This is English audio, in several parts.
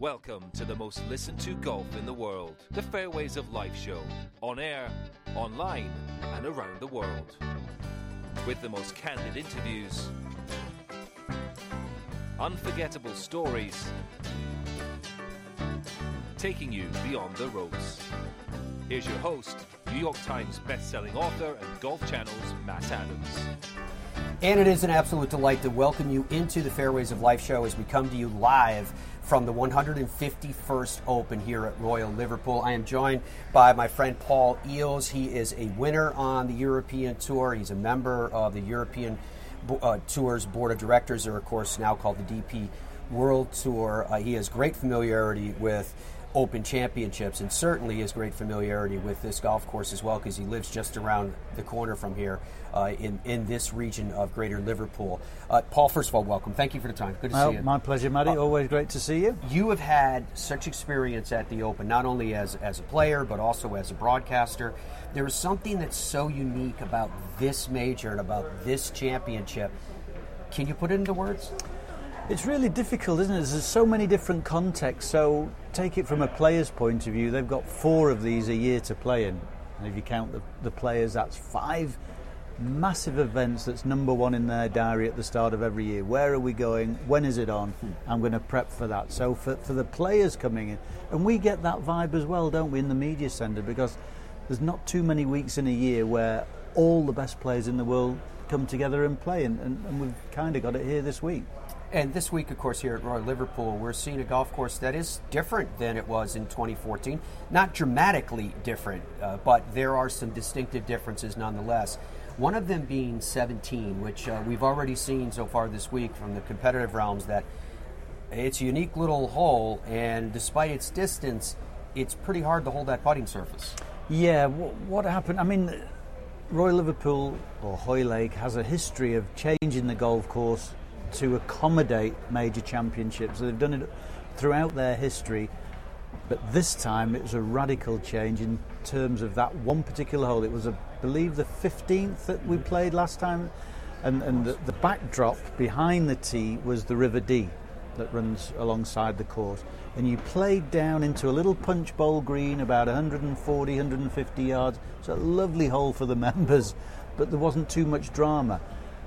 Welcome to the most listened to golf in the world, the Fairways of Life show, on air, online, and around the world. With the most candid interviews, unforgettable stories, taking you beyond the ropes. Here's your host, New York Times best-selling author and Golf Channel's Matt Adams. And it is an absolute delight to welcome you into the Fairways of Life show as we come to you live from the 151st Open here at Royal Liverpool. I am joined by my friend Paul Eales. He is a winner on the European Tour. He's a member of the European uh, Tour's Board of Directors, or of course now called the DP World Tour. Uh, he has great familiarity with Open Championships and certainly has great familiarity with this golf course as well because he lives just around the corner from here uh, in, in this region of Greater Liverpool. Uh, Paul, first of all, welcome. Thank you for the time. Good to well, see you. My pleasure, Matty. Uh, Always great to see you. You have had such experience at the Open, not only as, as a player, but also as a broadcaster. There is something that's so unique about this major and about this championship. Can you put it into words? It's really difficult, isn't it? There's so many different contexts. So, take it from a player's point of view, they've got four of these a year to play in. And if you count the, the players, that's five massive events that's number one in their diary at the start of every year. Where are we going? When is it on? Hmm. I'm going to prep for that. So, for, for the players coming in, and we get that vibe as well, don't we, in the media centre? Because there's not too many weeks in a year where all the best players in the world come together and play, and, and, and we've kind of got it here this week. And this week, of course, here at Royal Liverpool, we're seeing a golf course that is different than it was in 2014. Not dramatically different, uh, but there are some distinctive differences nonetheless. One of them being 17, which uh, we've already seen so far this week from the competitive realms that it's a unique little hole, and despite its distance, it's pretty hard to hold that putting surface. Yeah, what happened? I mean, Royal Liverpool or Hoylake has a history of changing the golf course to accommodate major championships. They've done it throughout their history, but this time it was a radical change in terms of that one particular hole. It was, I believe, the 15th that we played last time, and, and the, the backdrop behind the tee was the River Dee that runs alongside the course. And you played down into a little punch bowl green about 140, 150 yards. It's a lovely hole for the members, but there wasn't too much drama.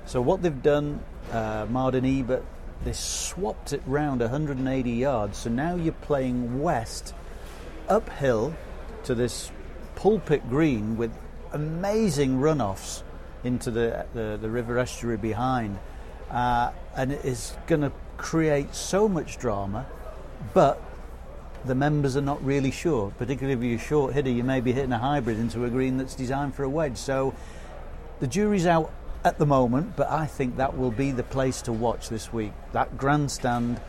So what they've done, uh, Martin Ebert, they swapped it round 180 yards. So now you're playing west, uphill to this pulpit green with amazing runoffs into the, the, the river estuary behind. Uh, and it is going to create so much drama, but the members are not really sure. Particularly if you're a short hitter, you may be hitting a hybrid into a green that's designed for a wedge. So the jury's out at the moment, but I think that will be the place to watch this week. That grandstand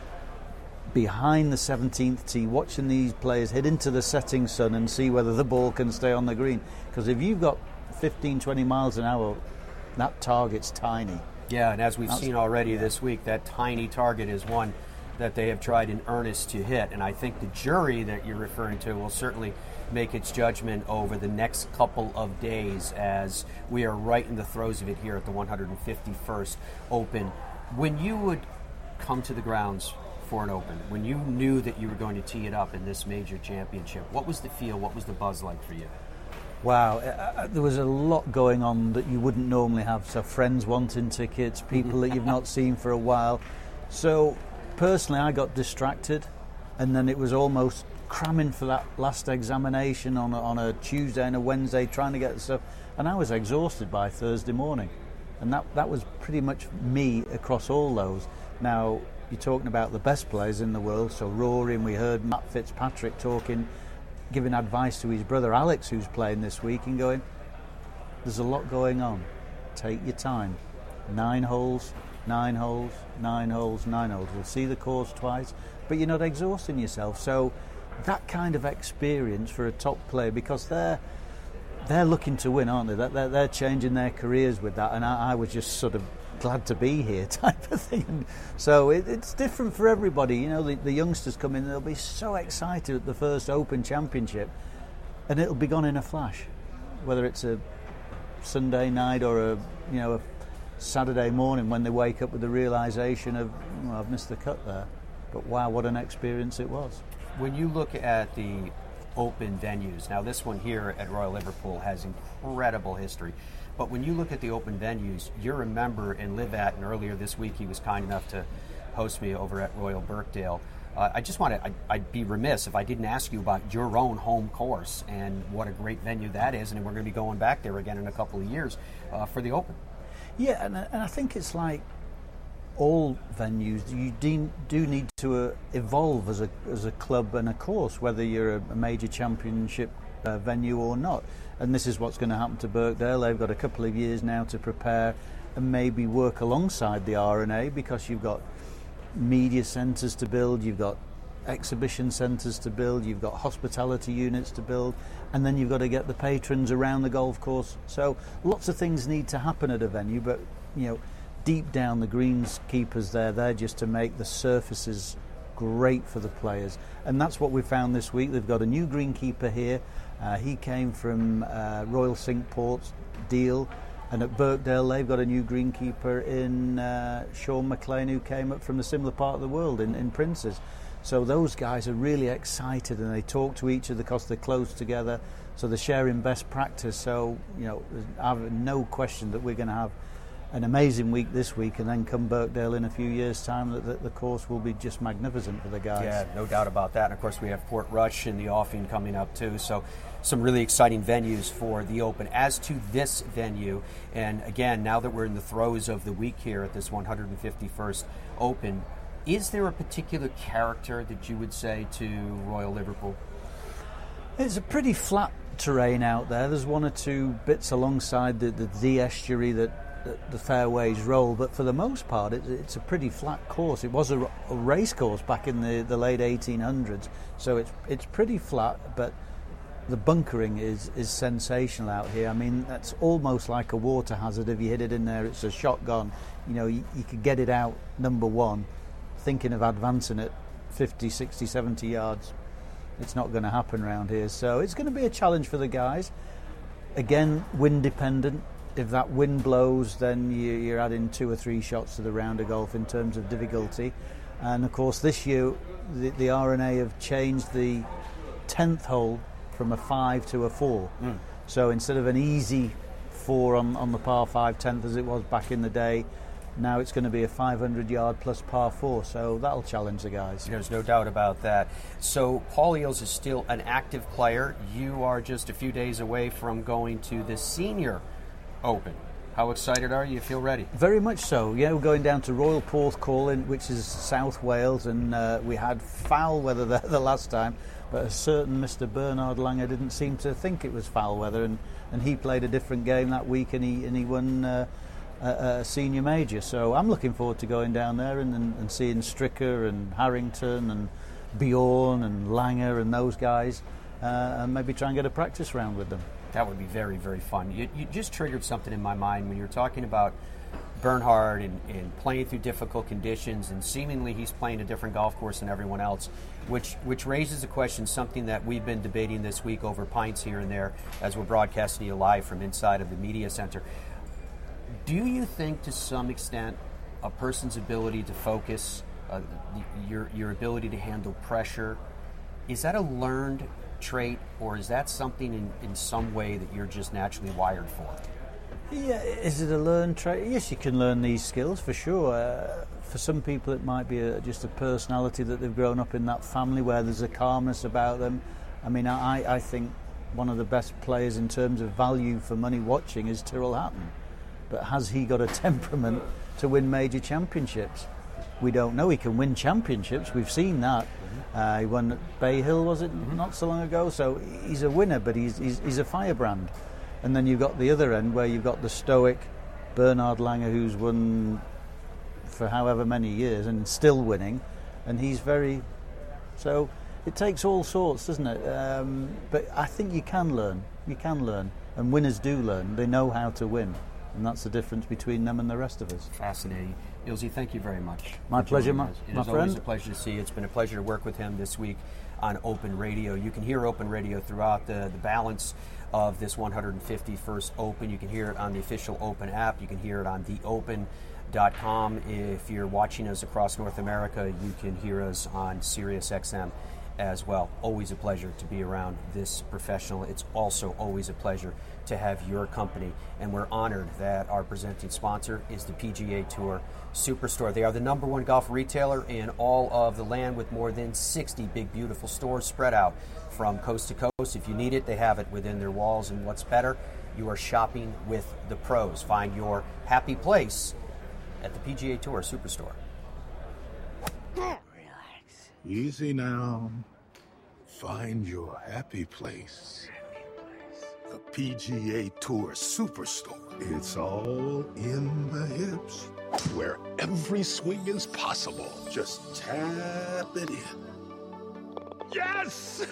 behind the 17th tee, watching these players hit into the setting sun and see whether the ball can stay on the green. Because if you've got 15, 20 miles an hour, that target's tiny. Yeah, and as we've That's, seen already this week, that tiny target is one that they have tried in earnest to hit. And I think the jury that you're referring to will certainly make its judgment over the next couple of days as we are right in the throes of it here at the 151st Open. When you would come to the grounds for an Open, when you knew that you were going to tee it up in this major championship, what was the feel, what was the buzz like for you? Wow, uh, uh there was a lot going on that you wouldn't normally have. So, friends wanting tickets, people that you've not seen for a while. So, personally, I got distracted, and then it was almost cramming for that last examination on a, on a Tuesday and a Wednesday, trying to get stuff, and I was exhausted by Thursday morning, and that that was pretty much me across all those. Now you're talking about the best players in the world, so Rory, and we heard Matt Fitzpatrick talking, giving advice to his brother Alex, who's playing this week, and going, "There's a lot going on. Take your time. Nine holes, nine holes, nine holes, nine holes. We'll see the course twice, but you're not exhausting yourself. So that kind of experience for a top player because they're they're looking to win, aren't they? They're, they're changing their careers with that, and I, I, was just sort of glad to be here, type of thing. So it, it's different for everybody. You know, the, the youngsters come in, they'll be so excited at the first Open Championship, and it'll be gone in a flash, whether it's a Sunday night or a you know a Saturday morning when they wake up with the realization of oh, I've missed the cut there. but wow, what an experience it was. When you look at the open venues, now this one here at Royal Liverpool has incredible history. But when you look at the open venues, you're a member and live at, and earlier this week he was kind enough to host me over at Royal Birkdale. Uh, I just want to, I'd be remiss if I didn't ask you about your own home course and what a great venue that is. And we're going to be going back there again in a couple of years uh, for the Open. Yeah, and, and I think it's like all venues, you do, do need to uh, evolve as a, as a club and a course, whether you're a, a major championship uh, venue or not. And this is what's going to happen to Birkdale. They've got a couple of years now to prepare and maybe work alongside the R&A because you've got media centres to build, you've got exhibition centres to build, you've got hospitality units to build, and then you've got to get the patrons around the golf course. So lots of things need to happen at a venue, but you know, deep down the greenskeepers there, they're just to make the surfaces great for the players, and that's what we found this week. They've got a new greenkeeper here. Uh, he came from uh, Royal Cinque Ports Deal. And at Birkdale, they've got a new greenkeeper in uh, Sean McLean, who came up from a similar part of the world in, in Princes. So those guys are really excited, and they talk to each other because they're close together. So they're sharing best practice. So you know, I have no question that we're going to have an amazing week this week, and then come Birkdale in a few years' time, that the, the, course will be just magnificent for the guys. Yeah, no doubt about that. And of course, we have Portrush in the offing coming up too. So some really exciting venues for the Open. As to this venue, and again, now that we're in the throes of the week here at this 151st Open, is there a particular character that you would say to Royal Liverpool? It's a pretty flat terrain out there. There's one or two bits alongside the, the, the estuary that, the fairways roll, but for the most part, it, it's a pretty flat course. It was a, a race course back in the, the late 1800s, so it's it's pretty flat, but the bunkering is, is sensational out here. I mean, that's almost like a water hazard. If you hit it in there, it's a shotgun. You know, you, you could get it out number one, thinking of advancing it 50, 60, 70 yards. It's not going to happen around here. So it's going to be a challenge for the guys. Again, wind dependent. If that wind blows, then you, are adding two or three shots to the round of golf in terms of difficulty. And of course, this year, the, the R&A have changed the 10th hole from a five to a four. Mm. So instead of an easy four on, on the par five tenth as it was back in the day, now it's going to be a 500 yard plus par four. So that'll challenge the guys. There's no doubt about that. So Paul Eales is still an active player. You are just a few days away from going to the Senior Open. How excited are you? You feel ready? Very much so. Yeah, we're going down to Royal Porthcawl, which is South Wales, and uh, we had foul weather there the last time but a certain Mr. Bernhard Langer didn't seem to think it was foul weather, and, and he played a different game that week, and he and he won uh, a, a, senior major. So I'm looking forward to going down there and, and, and seeing Stricker and Harrington and Bjorn and Langer and those guys, uh, and maybe try and get a practice round with them. That would be very very fun. You, you just triggered something in my mind when you were talking about Bernhard and, and, playing through difficult conditions, and seemingly he's playing a different golf course than everyone else, which which raises a question, something that we've been debating this week over pints here and there as we're broadcasting you live from inside of the media center. Do you think, to some extent, a person's ability to focus, uh, your your ability to handle pressure, is that a learned trait, or is that something in, in some way that you're just naturally wired for? Yeah, is it a learned trait? Yes, you can learn these skills for sure. Uh, for some people, it might be a, just a personality that they've grown up in that family where there's a calmness about them. I mean, I, I think one of the best players in terms of value for money watching is Tyrrell Hatton. But has he got a temperament to win major championships? We don't know. He can win championships. We've seen that. Uh, he won at Bay Hill, was it, mm-hmm. not so long ago? So he's a winner, but he's, he's, he's a firebrand. And then you've got the other end where you've got the stoic Bernhard Langer, who's won for however many years and still winning, and he's very. So it takes all sorts, doesn't it? Um, but I think you can learn. You can learn, and winners do learn. They know how to win, and that's the difference between them and the rest of us. Fascinating. Ilsey, thank you very much. My pleasure, my, it my is friend. always a pleasure to see you. It's been a pleasure to work with him this week on Open Radio. You can hear Open Radio throughout the, the balance of this 151st Open. You can hear it on the official Open app. You can hear it on theopen.com golfradio.com. If you're watching us across North America, you can hear us on SiriusXM as well. Always a pleasure to be around this professional. It's also always a pleasure to have your company, and we're honored that our presenting sponsor is the PGA Tour Superstore. They are the number one golf retailer in all of the land with more than 60 big, beautiful stores spread out from coast to coast. If you need it, they have it within their walls, and what's better, you are shopping with the pros. Find your happy place at the PGA Tour Superstore. Relax. Easy now. Find your happy place. The PGA Tour Superstore. It's all in the hips, where every swing is possible. Just tap it in. Yes!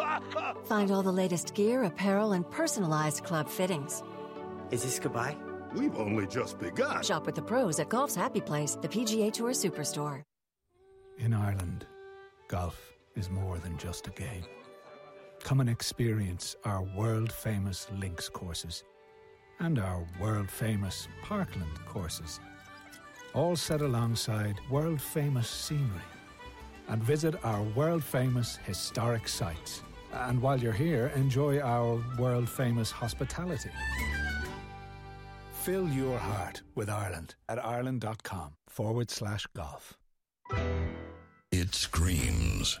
Find all the latest gear, apparel, and personalized club fittings. Is this goodbye? We've only just begun. Shop with the pros at Golf's Happy Place, the PGA Tour Superstore. In Ireland, golf is more than just a game. Come and experience our world famous links courses and our world famous Parkland courses, all set alongside world famous scenery. And visit our world famous historic sites. And while you're here, enjoy our world famous hospitality. Fill your heart with Ireland at ireland.com forward slash golf. It screams.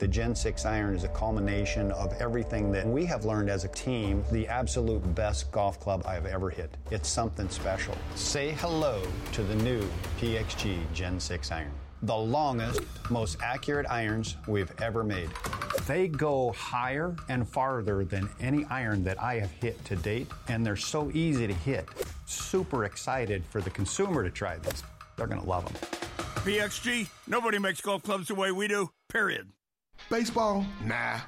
The Gen 6 iron is a culmination of everything that we have learned as a team, the absolute best golf club I have ever hit. It's something special. Say hello to the new PXG Gen 6 iron. The longest, most accurate irons we've ever made. They go higher and farther than any iron that I have hit to date, and they're so easy to hit. Super excited for the consumer to try these. They're going to love them. PXG, nobody makes golf clubs the way we do, period. Baseball? Nah.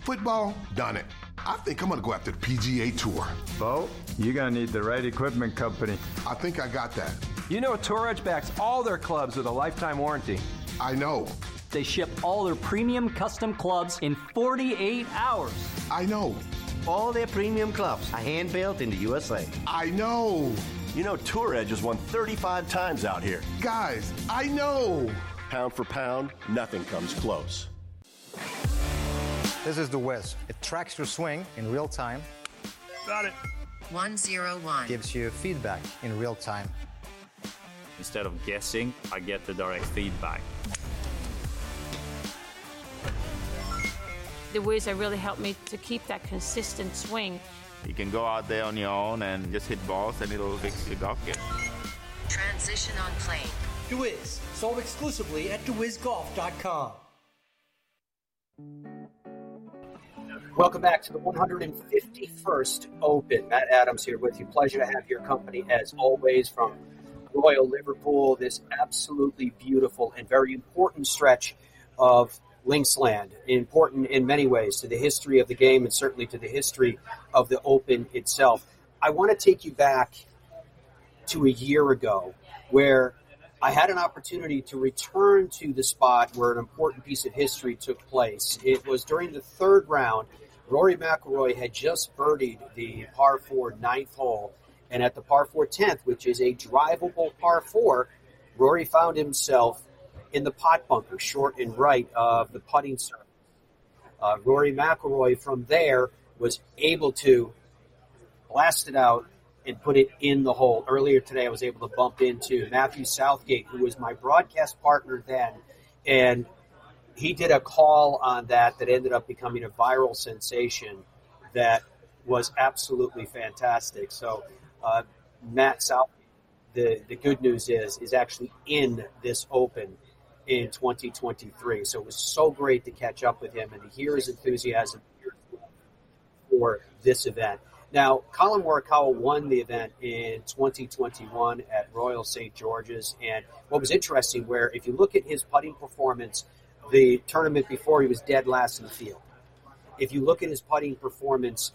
Football? Done it. I think I'm gonna go after the PGA Tour. Bo, you're gonna need the right equipment company. I think I got that. You know, Tour Edge backs all their clubs with a lifetime warranty. I know. They ship all their premium custom clubs in 48 hours. I know. All their premium clubs are hand built in the USA. I know. You know, Tour Edge has won 35 times out here. Guys, I know. Pound for pound, nothing comes close. This is the Wiz. It tracks your swing in real time. Got it. 101. Gives you feedback in real time. Instead of guessing, I get the direct feedback. The Wiz have really helped me to keep that consistent swing. You can go out there on your own and just hit balls and it'll fix your golf game. Transition on plane. DeWiz, sold exclusively at DeWizGolf.com. Welcome back to the 151st Open. Matt Adams here with you. Pleasure to have your company as always from Royal Liverpool. This absolutely beautiful and very important stretch of Linksland, important in many ways to the history of the game and certainly to the history of the Open itself. I want to take you back to a year ago where I had an opportunity to return to the spot where an important piece of history took place. It was during the third round. Rory McIlroy had just birdied the par four ninth hole, and at the par four tenth, which is a drivable par four, Rory found himself in the pot bunker, short and right of the putting surface. Uh, Rory McIlroy from there was able to blast it out and put it in the hole. Earlier today, I was able to bump into Matthew Southgate, who was my broadcast partner then, and he did a call on that that ended up becoming a viral sensation that was absolutely fantastic. So, uh, Matt South, the, the good news is, is actually in this open in 2023. So it was so great to catch up with him and to hear his enthusiasm for this event. Now, Collin Morikawa won the event in 2021 at Royal St. George's, and what was interesting, where if you look at his putting performance, the tournament before he was dead last in the field. If you look at his putting performance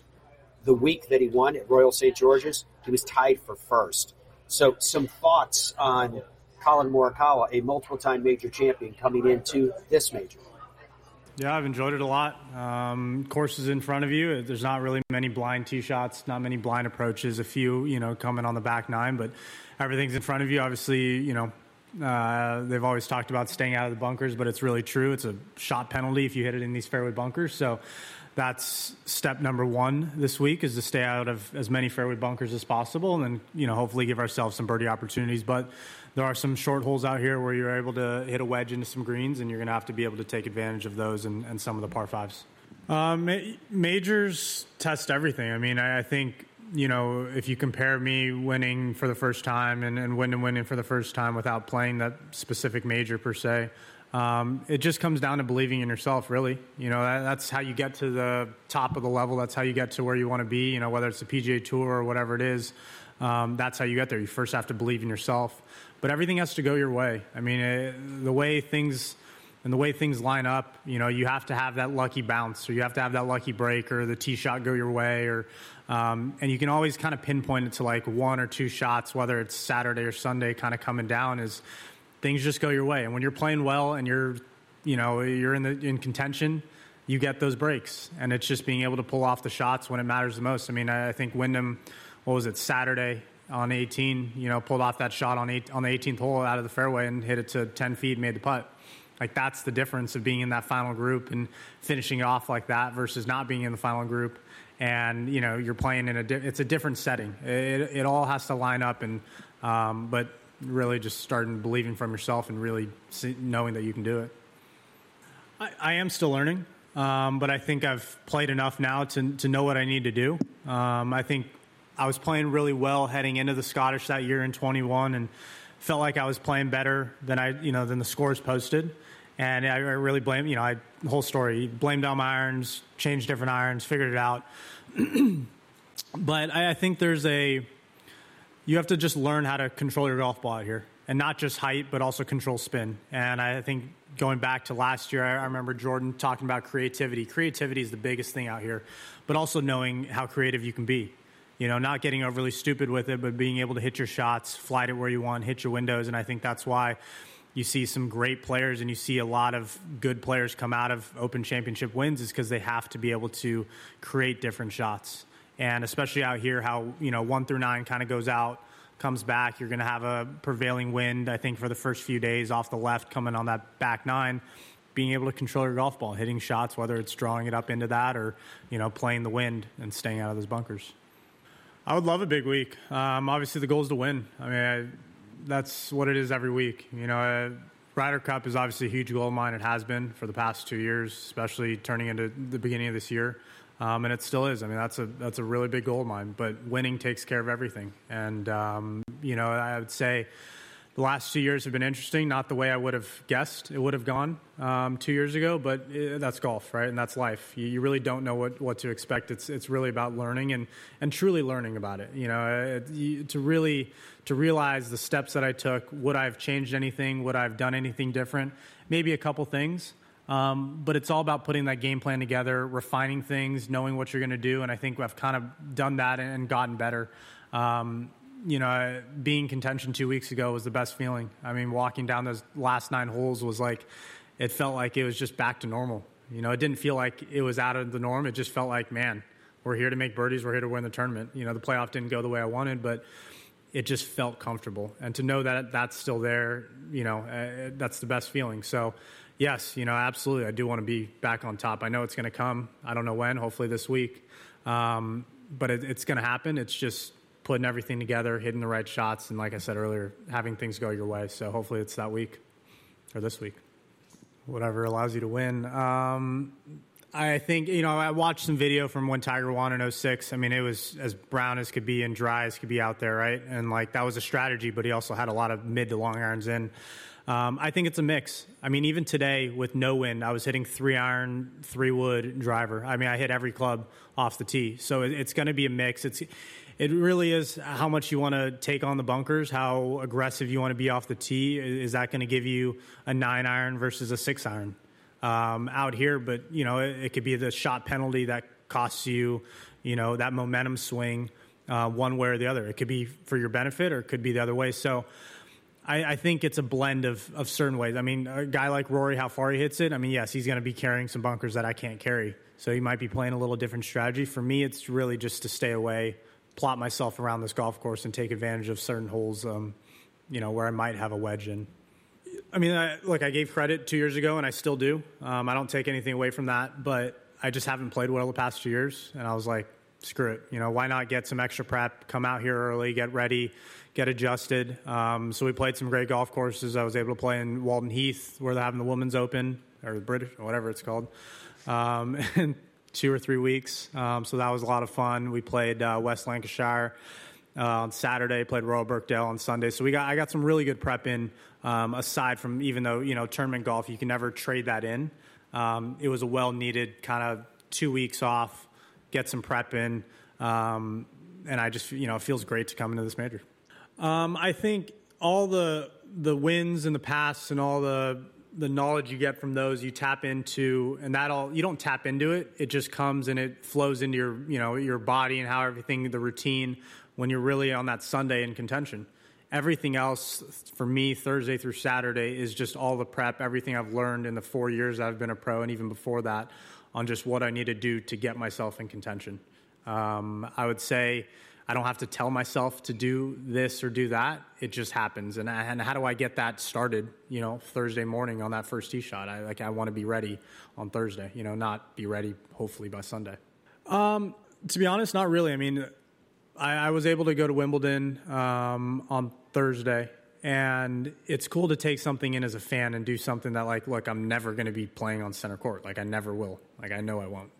the week that he won at Royal St. George's, he was tied for first. So, some thoughts on Collin Morikawa, a multiple time major champion, coming into this major. Yeah, I've enjoyed it a lot. Um, courses in front of you. There's not really many blind tee shots, not many blind approaches. A few, you know, coming on the back nine, but everything's in front of you. Obviously, you know, uh, they've always talked about staying out of the bunkers, but it's really true. It's a shot penalty if you hit it in these fairway bunkers. So that's step number one this week is to stay out of as many fairway bunkers as possible, and then you know hopefully give ourselves some birdie opportunities. But there are some short holes out here where you're able to hit a wedge into some greens, and you're going to have to be able to take advantage of those and, and some of the par fives. Um, majors test everything. I mean, I, I, think you know if you compare me winning for the first time and, and winning winning for the first time without playing that specific major per se. Um, it just comes down to believing in yourself, really. You know, that, that's how you get to the top of the level. That's how you get to where you want to be. You know, whether it's the PGA Tour or whatever it is, um, that's how you get there. You first have to believe in yourself, but everything has to go your way. I mean, it, the way things and the way things line up, you know, you have to have that lucky bounce, or you have to have that lucky break, or the tee shot go your way, or um, and you can always kind of pinpoint it to like one or two shots, whether it's Saturday or Sunday, kind of coming down is things just go your way. And when you're playing well and you're, you know, you're in the in contention, you get those breaks, and it's just being able to pull off the shots when it matters the most. I mean, I think Wyndham, what was it, Saturday on 18, you know, pulled off that shot on eight, on the 18th hole out of the fairway and hit it to 10 feet, made the putt. Like that's the difference of being in that final group and finishing off like that versus not being in the final group. And you know, you're playing in a di- it's a different setting. It, it all has to line up, and um, but really just starting believing from yourself and really see, knowing that you can do it. I, I am still learning, um, but I think I've played enough now to, to know what I need to do. Um, I think I was playing really well heading into the Scottish that year in 21 and felt like I was playing better than I, you know, than the scores posted. And I really blame, you know, I, whole story, blamed on my irons, changed different irons, figured it out. but I, I think there's a, you have to just learn how to control your golf ball out here and not just height, but also control spin. And I think going back to last year, I remember Jordan talking about creativity. Creativity is the biggest thing out here, but also knowing how creative you can be. You know, not getting overly stupid with it, but being able to hit your shots, flight it where you want, hit your windows. And I think that's why you see some great players and you see a lot of good players come out of Open Championship wins is because they have to be able to create different shots and especially out here, how you know one through nine kind of goes out, comes back. You're going to have a prevailing wind, I think, for the first few days off the left, coming on that back nine. Being able to control your golf ball, hitting shots, whether it's drawing it up into that or you know playing the wind and staying out of those bunkers. I would love a big week. Um, obviously, the goal is to win. I mean, I, that's what it is every week. You know, uh, Ryder Cup is obviously a huge goal of mine. It has been for the past two years, especially turning into the beginning of this year. Um, and it still is. I mean, that's a that's a really big goal of mine. But winning takes care of everything. And um, you know, I would say the last two years have been interesting. Not the way I would have guessed it would have gone um, two years ago, but it, that's golf, right? And that's life. You, you, really don't know what, what to expect. It's it's really about learning and and truly learning about it. You know, it, you, to really to realize the steps that I took. Would I have changed anything? Would I have done anything different? Maybe a couple things. Um, but it's all about putting that game plan together, refining things, knowing what you're going to do. And I think I've kind of done that and gotten better. Um, you know, being contention two weeks ago was the best feeling. I mean, walking down those last nine holes was like, it felt like it was just back to normal. You know, it didn't feel like it was out of the norm. It just felt like, man, we're here to make birdies. We're here to win the tournament. You know, the playoff didn't go the way I wanted, but it just felt comfortable. And to know that that's still there, you know, uh, that's the best feeling. So, yes, you know, absolutely. I do want to be back on top. I know it's going to come. I don't know when. Hopefully this week. Um, but it, it's going to happen. It's just putting everything together, hitting the right shots, and like I said earlier, having things go your way. So hopefully it's that week or this week. Whatever allows you to win. Um, I think, you know, I watched some video from when Tiger won in 06. I mean, it was as brown as could be and dry as could be out there, right? And like that was a strategy, but he also had a lot of mid to long irons in. Um, I think it's a mix. I mean, even today with no wind, I was hitting three iron, three wood driver. I mean, I hit every club off the tee, so it's going to be a mix. It's it really is how much you want to take on the bunkers, how aggressive you want to be off the tee. Is that going to give you a nine iron versus a six iron um, out here? But you know, it, it, could be the shot penalty that costs you, you know, that momentum swing uh, one way or the other. It could be for your benefit, or it could be the other way. So. I, I, think it's a blend of, of certain ways. I mean, a guy like Rory, how far he hits it, I mean, yes, he's going to be carrying some bunkers that I can't carry. So he might be playing a little different strategy. For me, it's really just to stay away plot myself around this golf course and take advantage of certain holes, um, you know, where I might have a wedge in. I mean, I, look, I gave credit two years ago, and I still do. Um, I don't take anything away from that, but I just haven't played well the past two years, and I was like, screw it. You know, why not get some extra prep, come out here early, get ready, get adjusted. Um, so we played some great golf courses. I was able to play in Walton Heath, where they're having the Women's Open or the British, or whatever it's called. Um, and two or three weeks. Um, so that was a lot of fun. We played uh, West Lancashire uh, on Saturday, played Royal Birkdale on Sunday. So we got I got some really good prep in. Um, aside from even though you know tournament golf, you can never trade that in. Um, it was a well needed kind of two weeks off, get some prep in, um, and I just you know it feels great to come into this major. Um, I think all the the wins in the past and all the the knowledge you get from those you tap into and that all you don't tap into it. It just comes and it flows into your you know your body and how everything the routine when you're really on that sunday in contention. Everything else for me thursday through saturday is just all the prep everything i've learned in the four years i've been a pro and even before that on just what i need to do to get myself in contention. Um, i would say I don't have to tell myself to do this or do that. It just happens. And, and how do I get that started? You know, Thursday morning on that first tee shot. I like I want to be ready on Thursday. You know, not be ready hopefully by Sunday. Um, to be honest, not really. I mean, I, I was able to go to Wimbledon um, on Thursday, and it's cool to take something in as a fan and do something that like, look, I'm never going to be playing on center court. Like I never will. Like I know I won't.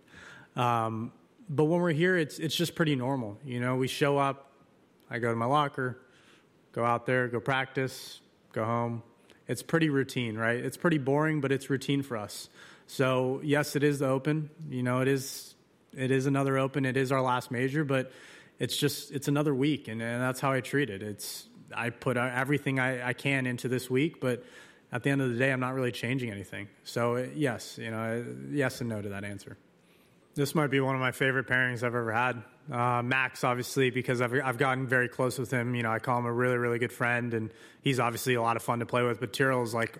Um, but when we're here, it's it's just pretty normal. You know, we show up, I go to my locker, go out there, go practice, go home. It's pretty routine, right? It's pretty boring, but it's routine for us. So yes, it is the open. You know, it is it is another open. It is our last major, but it's just it's another week, and, and that's how I treat it. It's I put uh, everything I, I can into this week, but at the end of the day, I'm not really changing anything. So uh, yes, you know, uh, yes and no to that answer. This might be one of my favorite pairings I've ever had. Uh, Max, obviously, because I've, I've gotten very close with him. You know, I call him a really, really good friend, and he's obviously a lot of fun to play with. But Tyrrell is like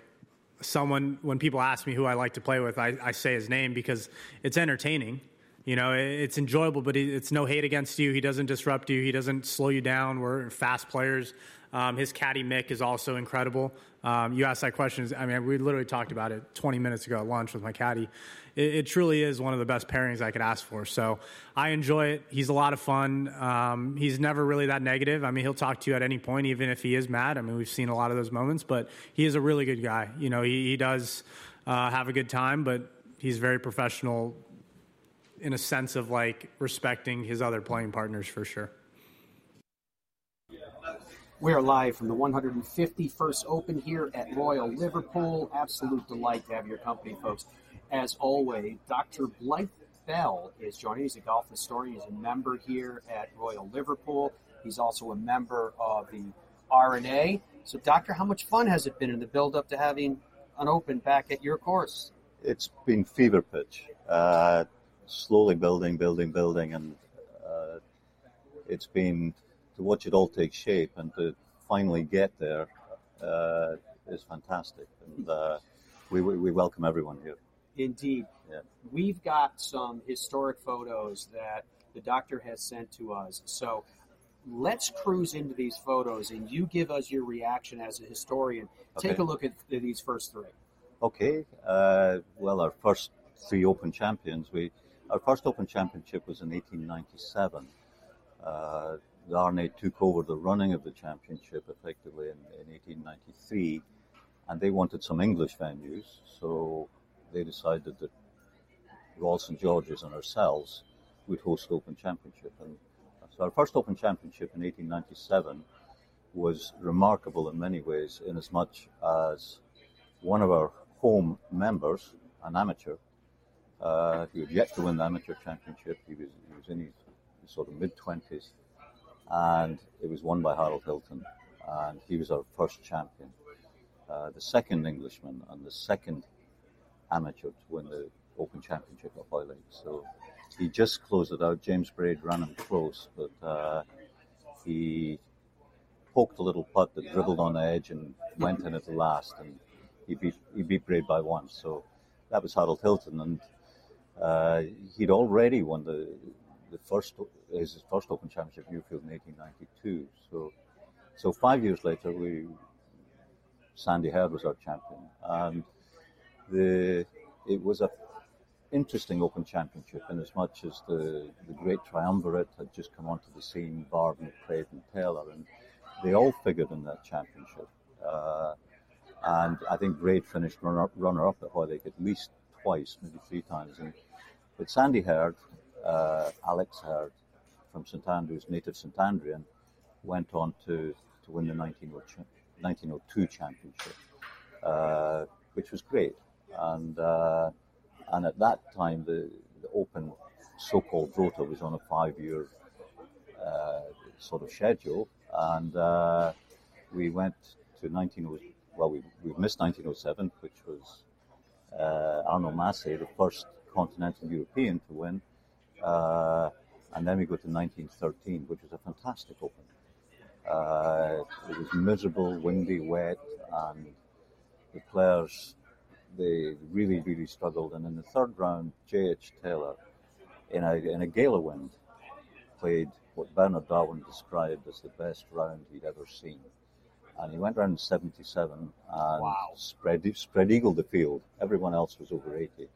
someone, when people ask me who I like to play with, I, I say his name because it's entertaining. You know, it's enjoyable, but it's no hate against you. He doesn't disrupt you. He doesn't slow you down. We're fast players. Um, his caddy Mick is also incredible. Um, you asked that question. I mean, we literally talked about it 20 minutes ago at lunch with my caddy it, it, truly is one of the best pairings I could ask for. So I enjoy it. He's a lot of fun. Um, he's never really that negative. I mean, he'll talk to you at any point, even if he is mad. I mean, we've seen a lot of those moments, but he is a really good guy. You know, he, he does uh, have a good time, but he's very professional in a sense of like respecting his other playing partners for sure. We are live from the 151st Open here at Royal Liverpool. Absolute delight to have your company, folks. As always, Dr. Blythe Bell is joining. He's a golf historian. He's a member here at Royal Liverpool. He's also a member of the R&A. So, Doctor, how much fun has it been in the build up to having an Open back at your course? It's been fever pitch, uh, slowly building, building, building, and uh, it's been to watch it all take shape and to finally get there uh, is fantastic. And uh, we, we welcome everyone here. Indeed. Yeah. We've got some historic photos that the doctor has sent to us. So let's cruise into these photos and you give us your reaction as a historian. Okay. Take a look at these first three. Okay. Uh, well, our first three Open champions, we our first Open championship was in 1897. Uh, R&A took over the running of the championship effectively in, in 1893, and they wanted some English venues. So they decided that Royal St George's and ourselves would host Open Championship. And so our first Open Championship in 1897 was remarkable in many ways, in as much as one of our home members, an amateur, uh, who had yet to win the amateur championship, he was, he was in his sort of mid 20s, and it was won by Harold Hilton, and he was our first champion. Uh, the second Englishman and the second amateur to win the Open Championship of Hoylake. So he just closed it out. James Braid ran him close, but uh, he poked a little putt that dribbled on the edge and went in at the last, and he beat he beat Braid by one. So that was Harold Hilton, and uh, he'd already won the the first his first Open Championship Muirfield in 1892. So so five years later, we Sandy Herd was our champion, and the it was a interesting Open Championship in as much as the, the great triumvirate had just come onto the scene, Vardon, Braid and Taylor, and they all figured in that championship. Uh, and I think Braid finished runner, runner up at Hoylake at least twice, maybe three times. And, but Sandy Herd, uh, Alex Herd from St Andrews, native St Andrian, went on to, to win the 1902 championship, uh, which was great. And uh, and at that time, the, the Open so-called rota was on a five-year uh, sort of schedule, and uh, we went to 19. Well, we we missed 1907, which was uh, Arnaud Massy, the first continental European to win, uh, and then we go to 1913, which was a fantastic Open. Uh, it was miserable, windy, wet, and the players they really, really struggled. And in the third round, J.H. Taylor, in a, in a gale of wind, played what Bernard Darwin described as the best round he'd ever seen. And he went round 77 and wow. spread, spread eagled the field. Everyone else was over 80.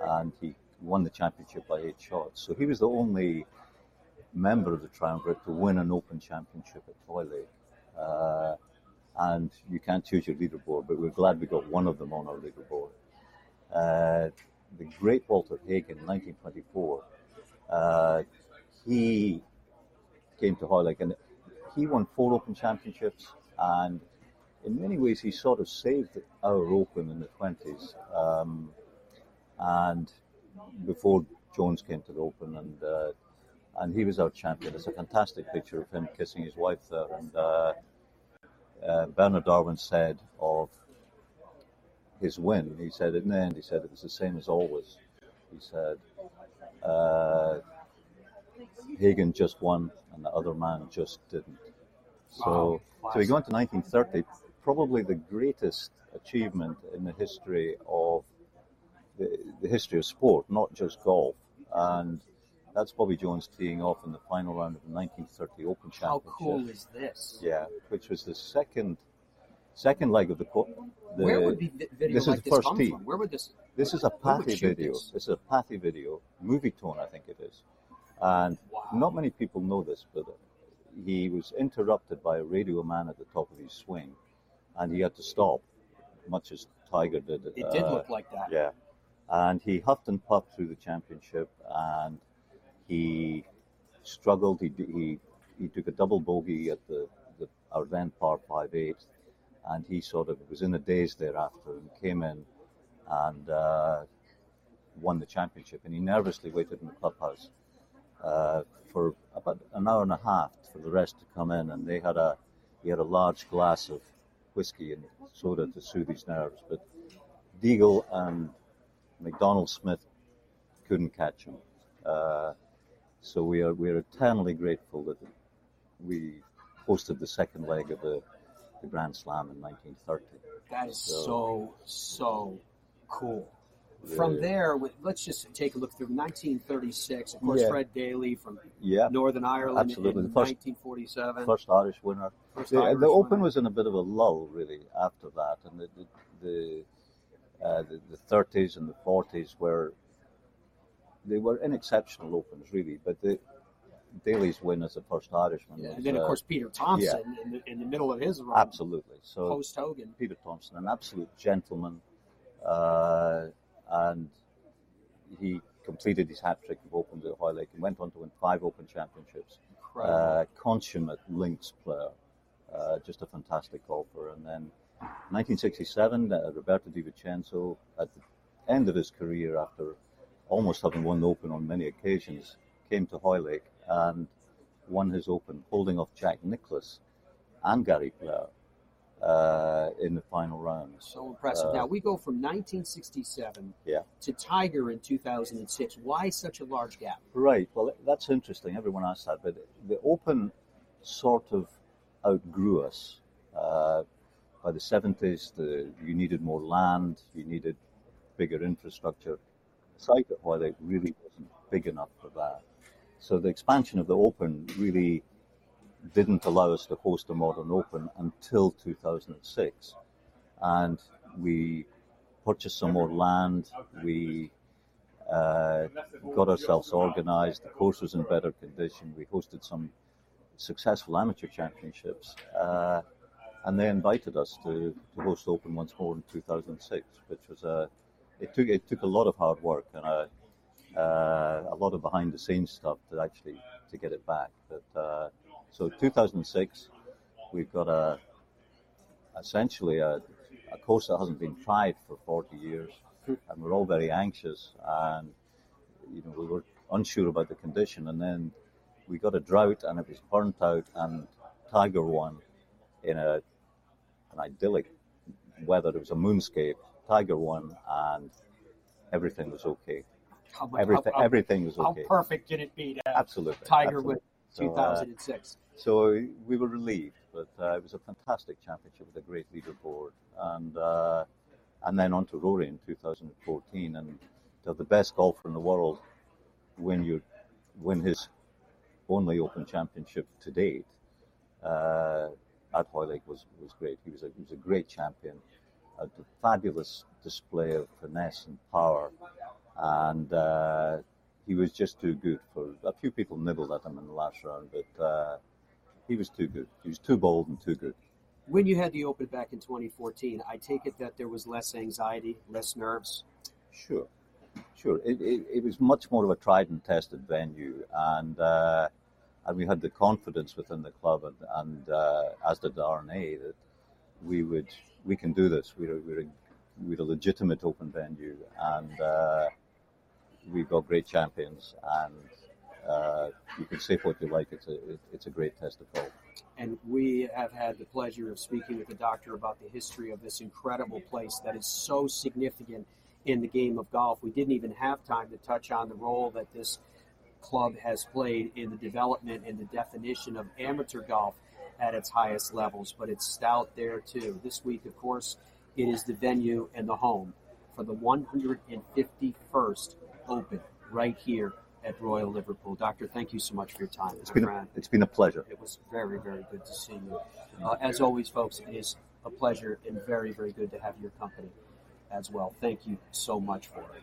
And he won the championship by eight shots. So he was the only member of the triumvirate to win an Open Championship at Hoylake. Uh, and you can't choose your leaderboard, but we're glad we got one of them on our leaderboard. Uh, the great Walter Hagen, 1924, uh, he came to Hoylake and he won four Open Championships, and in many ways he sort of saved our Open in the 20s. Um, and before Jones came to the Open, and uh, and he was our champion. It's a fantastic picture of him kissing his wife there, and uh, uh, Bernard Darwin said of his win, he said in the end, he said it was the same as always. He said, uh, Hagen just won and the other man just didn't. So, wow. so we go into 1930, probably the greatest achievement in the history of the, the history of sport, not just golf. And that's Bobby Jones teeing off in the final round of the 1930 Open Championship. How cool is this? Yeah, which was the second second leg of the. the Where would be video this like is the first come tee. from? Where would this? This is a Pathé video. this? This is a Pathé video, movie tone, I think it is. And not many people know this, but he was interrupted by a radio man at the top of his swing, and he had to stop, much as Tiger did. It did uh, look like that. Yeah, and he huffed and puffed through the championship, and he struggled. He he he took a double bogey at the, the our then par five eight, and he sort of was in a daze thereafter and came in and uh, won the championship. And he nervously waited in the clubhouse uh, for about an hour and a half for the rest to come in, and they had a he had a large glass of whiskey and soda to soothe his nerves, but Diegel and McDonald Smith couldn't catch him. Uh, so we are we are eternally grateful that we hosted the second leg of the, the Grand Slam in 1930. That is so so cool. From there, let's just take a look through 1936. Of course, Yeah. Fred Daly from Yeah, Northern Ireland absolutely. in first- 1947. First Irish winner. First the, Irish the Open winner. was in a bit of a lull, really, after that, and the the the, uh, the, the 30s and the 40s were they were inexceptional Opens, really. But the Daly's win as the first Irishman, Yeah, was, and then, of uh, course, Peter Thomson yeah, in, the, in the middle of his run. absolutely. So Post Hogan. Peter Thomson, an absolute gentleman, uh, and he completed his hat trick of Opens at Hoylake and went on to win five Open Championships. Incredible. Uh, consummate links player. Uh, just a fantastic golfer. And then 1967, uh, Roberto De Vicenzo, at the end of his career, after almost having won the Open on many occasions, came to Hoylake and won his Open, holding off Jack Nicklaus and Gary Player uh, in the final round. So impressive. Uh, now we go from 1967 yeah. to Tiger in 2006. Why such a large gap? Right. Well, that's interesting. Everyone asks that, but the Open sort of outgrew us. Uh, by the 70s, the, you needed more land, you needed bigger infrastructure. The site at Hoylake really wasn't big enough for that. So the expansion of the Open really didn't allow us to host a modern open until 2006. And we purchased some more land. We uh, got ourselves organized. The course was in better condition. We hosted some successful amateur championships. Uh, and they invited us to, to host Open once more in 2006, which was a, it took, it took a lot of hard work and a, uh, a lot of behind the scenes stuff to actually to get it back. But uh, so 2006, we've got a essentially a, a course that hasn't been tried for 40 years, and we're all very anxious, and you know we were unsure about the condition, and then we got a drought, and it was burnt out, and Tiger won in a an idyllic weather. It was a moonscape. Tiger won, and everything was okay. How, everything, how, everything was okay. How perfect can it be to absolutely Tiger absolutely. with 2006? So, uh, so, we were relieved, but uh, it was a fantastic championship with a great leaderboard, and uh, and then on to Rory in 2014, and to have the best golfer in the world win win his only Open Championship to date uh, at Hoylake was was great. He was a he was a great champion, a fabulous display of finesse and power, and uh, he was just too good for a few people nibbled at him in the last round, but uh, he was too good. He was too bold and too good. When you had the Open back in 2014, I take it that there was less anxiety, less nerves. Sure, sure. It, it, it was much more of a tried and tested venue, and uh, and we had the confidence within the club, and, and uh, as did R&A, that we would we can do this. We're a, we're a, we're a legitimate open venue, and uh, we've got great champions, and uh, you can say what you like. It's a it, it's a great test of golf. And we have had the pleasure of speaking with the doctor about the history of this incredible place that is so significant in the game of golf. We didn't even have time to touch on the role that this club has played in the development and the definition of amateur golf at its highest levels, but it's stout there too. This week, of course, it is the venue and the home for the 151st Open right here at Royal Liverpool. Doctor, thank you so much for your time. It's been, a, it's been a pleasure. It was very, very good to see you. Uh, as always, folks, it is a pleasure and very, very good to have your company as well. Thank you so much for it.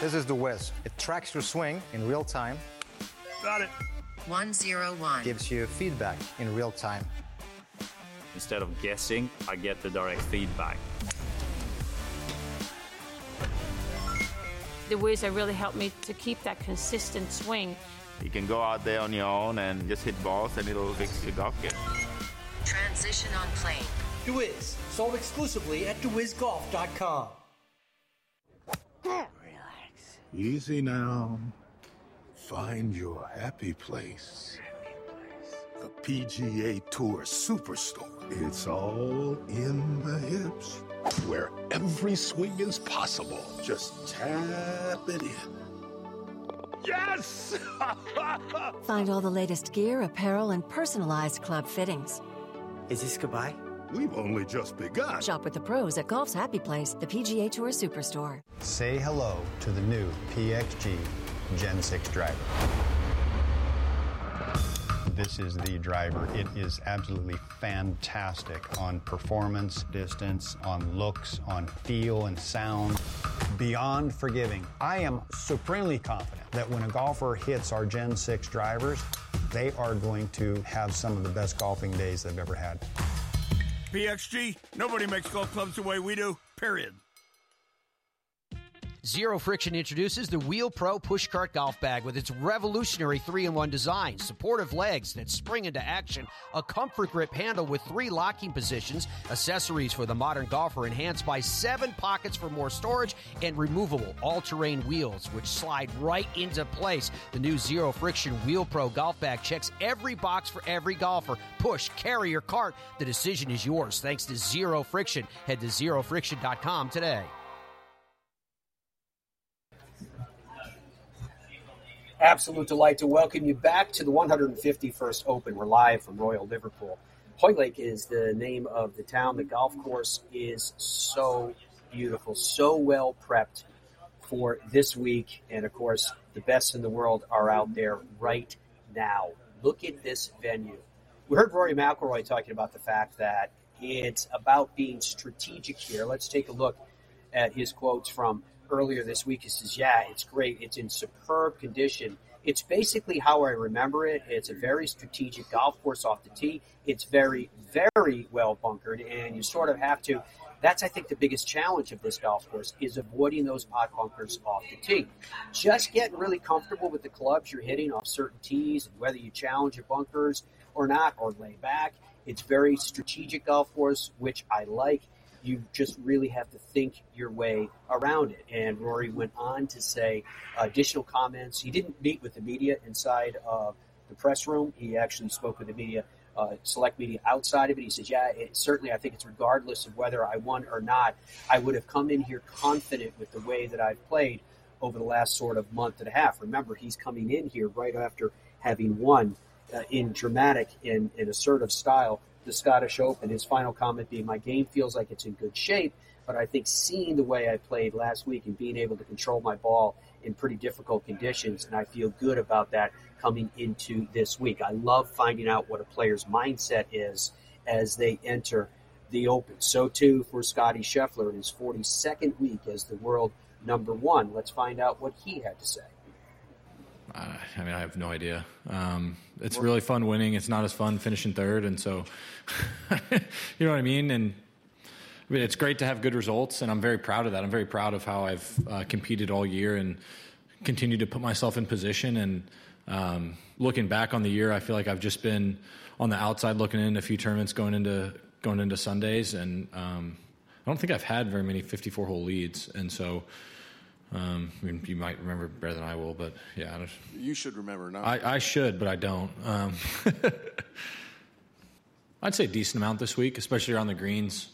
This is the Wiz. It tracks your swing in real time. Got it. 101. Gives you feedback in real time. Instead of guessing, I get the direct feedback. The Wiz have really helped me to keep that consistent swing. You can go out there on your own and just hit balls and it'll fix your golf game. Transition on plane. DeWiz, sold exclusively at DeWizGolf.com. Easy now. Find your happy place. the PGA Tour Superstore. It's all in the hips, where every swing is possible. Just tap it in. Yes! Find all the latest gear, apparel, and personalized club fittings. Is this goodbye? We've only just begun. Shop with the pros at Golf's Happy Place, the PGA Tour Superstore. Say hello to the new PXG Gen 6 driver. This is the driver. It is absolutely fantastic on performance, distance, on looks, on feel and sound. Beyond forgiving. I am supremely confident that when a golfer hits our Gen 6 drivers, they are going to have some of the best golfing days they've ever had. PXG, nobody makes golf clubs the way we do, period. Zero Friction introduces the Wheel Pro Pushcart Golf Bag with its revolutionary 3 in 1 design, supportive legs that spring into action, a comfort grip handle with three locking positions, accessories for the modern golfer enhanced by seven pockets for more storage, and removable all terrain wheels which slide right into place. The new Zero Friction Wheel Pro Golf Bag checks every box for every golfer. Push, carry, or cart. The decision is yours thanks to Zero Friction. Head to zerofriction.com today. Absolute delight to welcome you back to the 151st Open. We're live from Royal Liverpool. Hoylake is the name of the town. The golf course is so beautiful, so well prepped for this week. And of course, the best in the world are out there right now. Look at this venue. We heard Rory McIlroy talking about the fact that it's about being strategic here. Let's take a look at his quotes from earlier this week. He says, Yeah, it's great. It's in superb condition. It's basically how I remember it. It's a very strategic golf course off the tee. It's very, very well bunkered, and you sort of have to. That's, I think, the biggest challenge of this golf course is avoiding those pot bunkers off the tee. Just getting really comfortable with the clubs you're hitting off certain tees, and whether you challenge your bunkers or not, or lay back. It's very strategic golf course, which I like you just really have to think your way around it. And Rory went on to say additional comments. He didn't meet with the media inside of the press room. He actually spoke with the media, uh, select media outside of it. He says, "Yeah, it, certainly. I think it's regardless of whether I won or not. I would have come in here confident with the way that I've played over the last sort of month and a half. Remember, he's coming in here right after having won uh, in dramatic and, and assertive style the Scottish Open. His final comment being, "My game feels like it's in good shape, but I think seeing the way I played last week and being able to control my ball in pretty difficult conditions, and I feel good about that coming into this week. I love finding out what a player's mindset is as they enter the Open. So too for Scottie Scheffler in his 42nd week as the world number one. Let's find out what he had to say. I mean, I have no idea. Um, it's really fun winning. It's not as fun finishing third, and so you know what I mean. And I mean, it's great to have good results, and I'm very proud of that. I'm very proud of how I've uh, competed all year and continued to put myself in position. And um, looking back on the year, I feel like I've just been on the outside looking in a few tournaments going into going into Sundays, and um, I don't think I've had very many 54 hole leads, and so. Um, I mean, you might remember better than I will, but yeah. You should remember now. I, I should, but I don't. Um, I'd say a decent amount this week, especially around the greens.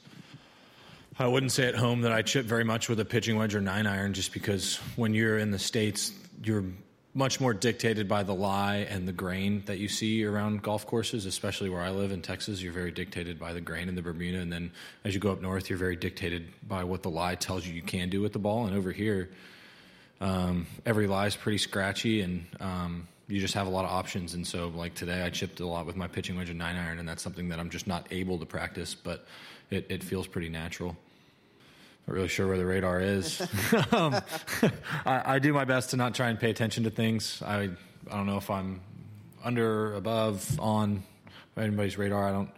I wouldn't say at home that I chip very much with a pitching wedge or nine iron, just because when you're in the states, you're much more dictated by the lie and the grain that you see around golf courses, especially where I live in Texas. You're very dictated by the grain in the Bermuda, and then as you go up north, you're very dictated by what the lie tells you you can do with the ball. And over here, um, every lie is pretty scratchy, and um, you just have a lot of options. And so, like today, I chipped a lot with my pitching wedge and nine iron, and that's something that I'm just not able to practice, but it, it feels pretty natural. Not really sure where the radar is. um, I, I, do my best to not try and pay attention to things. I I don't know if I'm under, above, on anybody's radar. I don't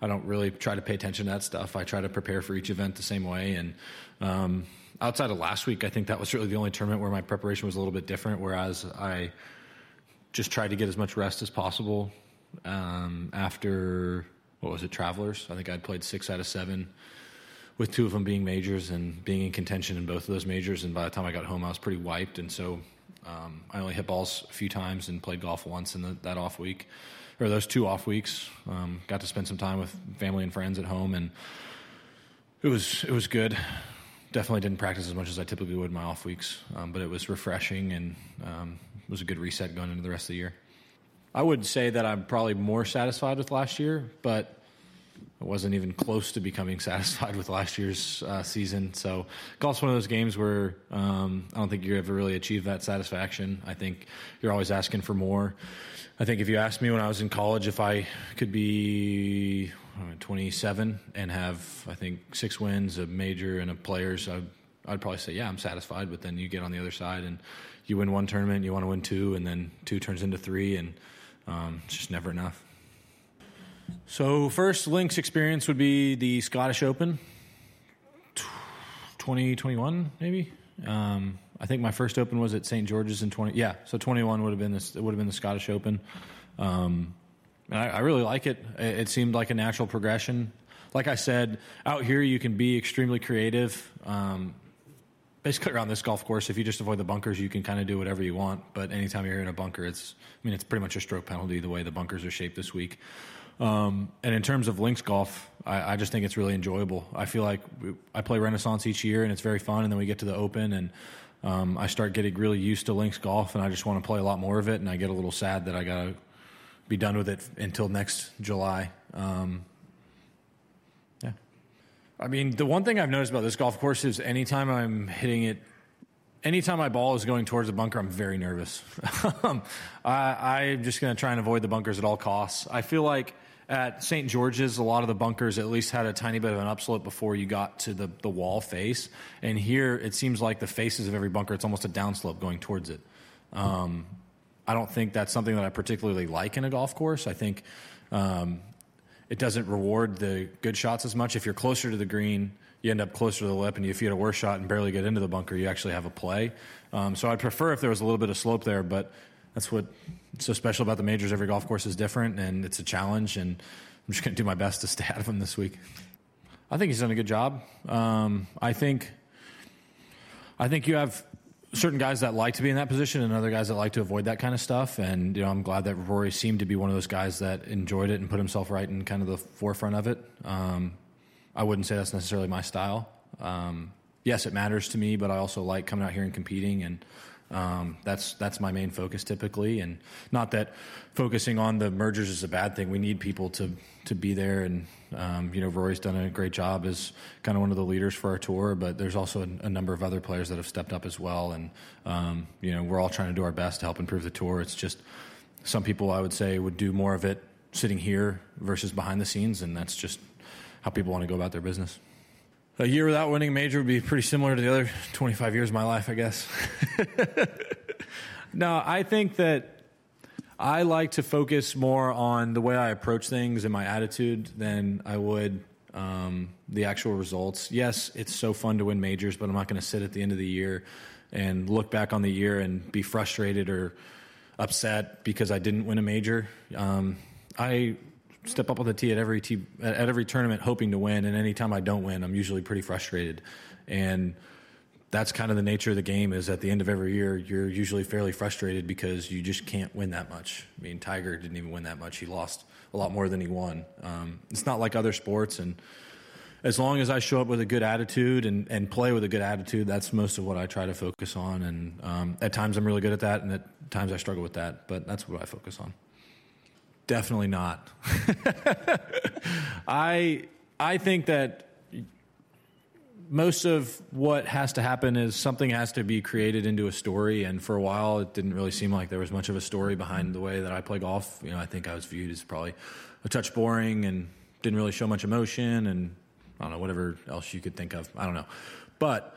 I don't really try to pay attention to that stuff. I try to prepare for each event the same way. And um, outside of last week, I think that was really the only tournament where my preparation was a little bit different. Whereas I just tried to get as much rest as possible um, after what was it, Travelers. I think I'd played six out of seven with two of them being majors and being in contention in both of those majors. And by the time I got home, I was pretty wiped. And so um, I only hit balls a few times and played golf once in the, that off week. or those two off weeks. Um, got to spend some time with family and friends at home, and it was it was good. Definitely didn't practice as much as I typically would my off weeks, um, but it was refreshing and um, it was a good reset going into the rest of the year. I would say that I'm probably more satisfied with last year, but wasn't even close to becoming satisfied with last year's uh, season. So golf's one of those games where um, I don't think you ever really achieve that satisfaction. I think you're always asking for more. I think if you asked me when I was in college if I could be uh, 27 and have I think six wins, a major, and a players, I'd, I'd probably say yeah, I'm satisfied. But then you get on the other side and you win one tournament, you want to win two, and then two turns into three, and um, it's just never enough. So first links experience would be the Scottish Open, 2021 maybe. Um, I think my first Open was at St George's in 20. Yeah, so 21 would have been this. It would have been the Scottish Open. Um, and I, I, really like it. it. Seemed like a natural progression. Like I said, out here you can be extremely creative. Um, basically, around this golf course, if you just avoid the bunkers, you can kind of do whatever you want. But anytime you're in a bunker, it's I mean it's pretty much a stroke penalty the way the bunkers are shaped this week. Um, and in terms of links golf, I, I, just think it's really enjoyable. I feel like we, I play Renaissance each year, and it's very fun. And then we get to the Open, and um, I start getting really used to links golf, and I just want to play a lot more of it. And I get a little sad that I got to be done with it until next July. Um, yeah. I mean, the one thing I've noticed about this golf course is anytime I'm hitting it anytime my ball is going towards the bunker, I'm very nervous. I, am just going to try and avoid the bunkers at all costs. I feel like at St. George's, a lot of the bunkers at least had a tiny bit of an upslope before you got to the, the wall face. And here, it seems like the faces of every bunker, it's almost a downslope going towards it. Um, I don't think that's something that I particularly like in a golf course. I think um, it doesn't reward the good shots as much. If you're closer to the green, you end up closer to the lip, and if you hit a worse shot and barely get into the bunker, you actually have a play. Um, so I'd prefer if there was a little bit of slope there, but that's what's so special about the majors. Every golf course is different, and it's a challenge. And I'm just going to do my best to stay out of him this week. I think he's done a good job. Um, I think, I think you have certain guys that like to be in that position and other guys that like to avoid that kind of stuff. And you know, I'm glad that Rory seemed to be one of those guys that enjoyed it and put himself right in kind of the forefront of it. Um, I wouldn't say that's necessarily my style. Um, yes, it matters to me, but I also like coming out here and competing and um, that's that's my main focus typically, and not that focusing on the mergers is a bad thing. We need people to to be there, and um, you know Rory's done a great job as kind of one of the leaders for our tour. But there's also a, a number of other players that have stepped up as well, and um, you know we're all trying to do our best to help improve the tour. It's just some people I would say would do more of it sitting here versus behind the scenes, and that's just how people want to go about their business a year without winning a major would be pretty similar to the other 25 years of my life, I guess. no, I think that I like to focus more on the way I approach things and my attitude than I would um, the actual results. Yes, it's so fun to win majors, but I'm not going to sit at the end of the year and look back on the year and be frustrated or upset because I didn't win a major. Um, I step up on the tee at every tee, at every tournament hoping to win, and anytime I don't win, I'm usually pretty frustrated. And that's kind of the nature of the game. Is at the end of every year, you're usually fairly frustrated because you just can't win that much. I mean, Tiger didn't even win that much; he lost a lot more than he won. Um, it's not like other sports, and as long as I show up with a good attitude and, and play with a good attitude, that's most of what I try to focus on. And um, at times I'm really good at that, and at times I struggle with that. But that's what I focus on. Definitely not. I I think that most of what has to happen is something has to be created into a story and for a while it didn't really seem like there was much of a story behind the way that I play golf. You know, I think I was viewed as probably a touch boring and didn't really show much emotion and I don't know whatever else you could think of. I don't know. But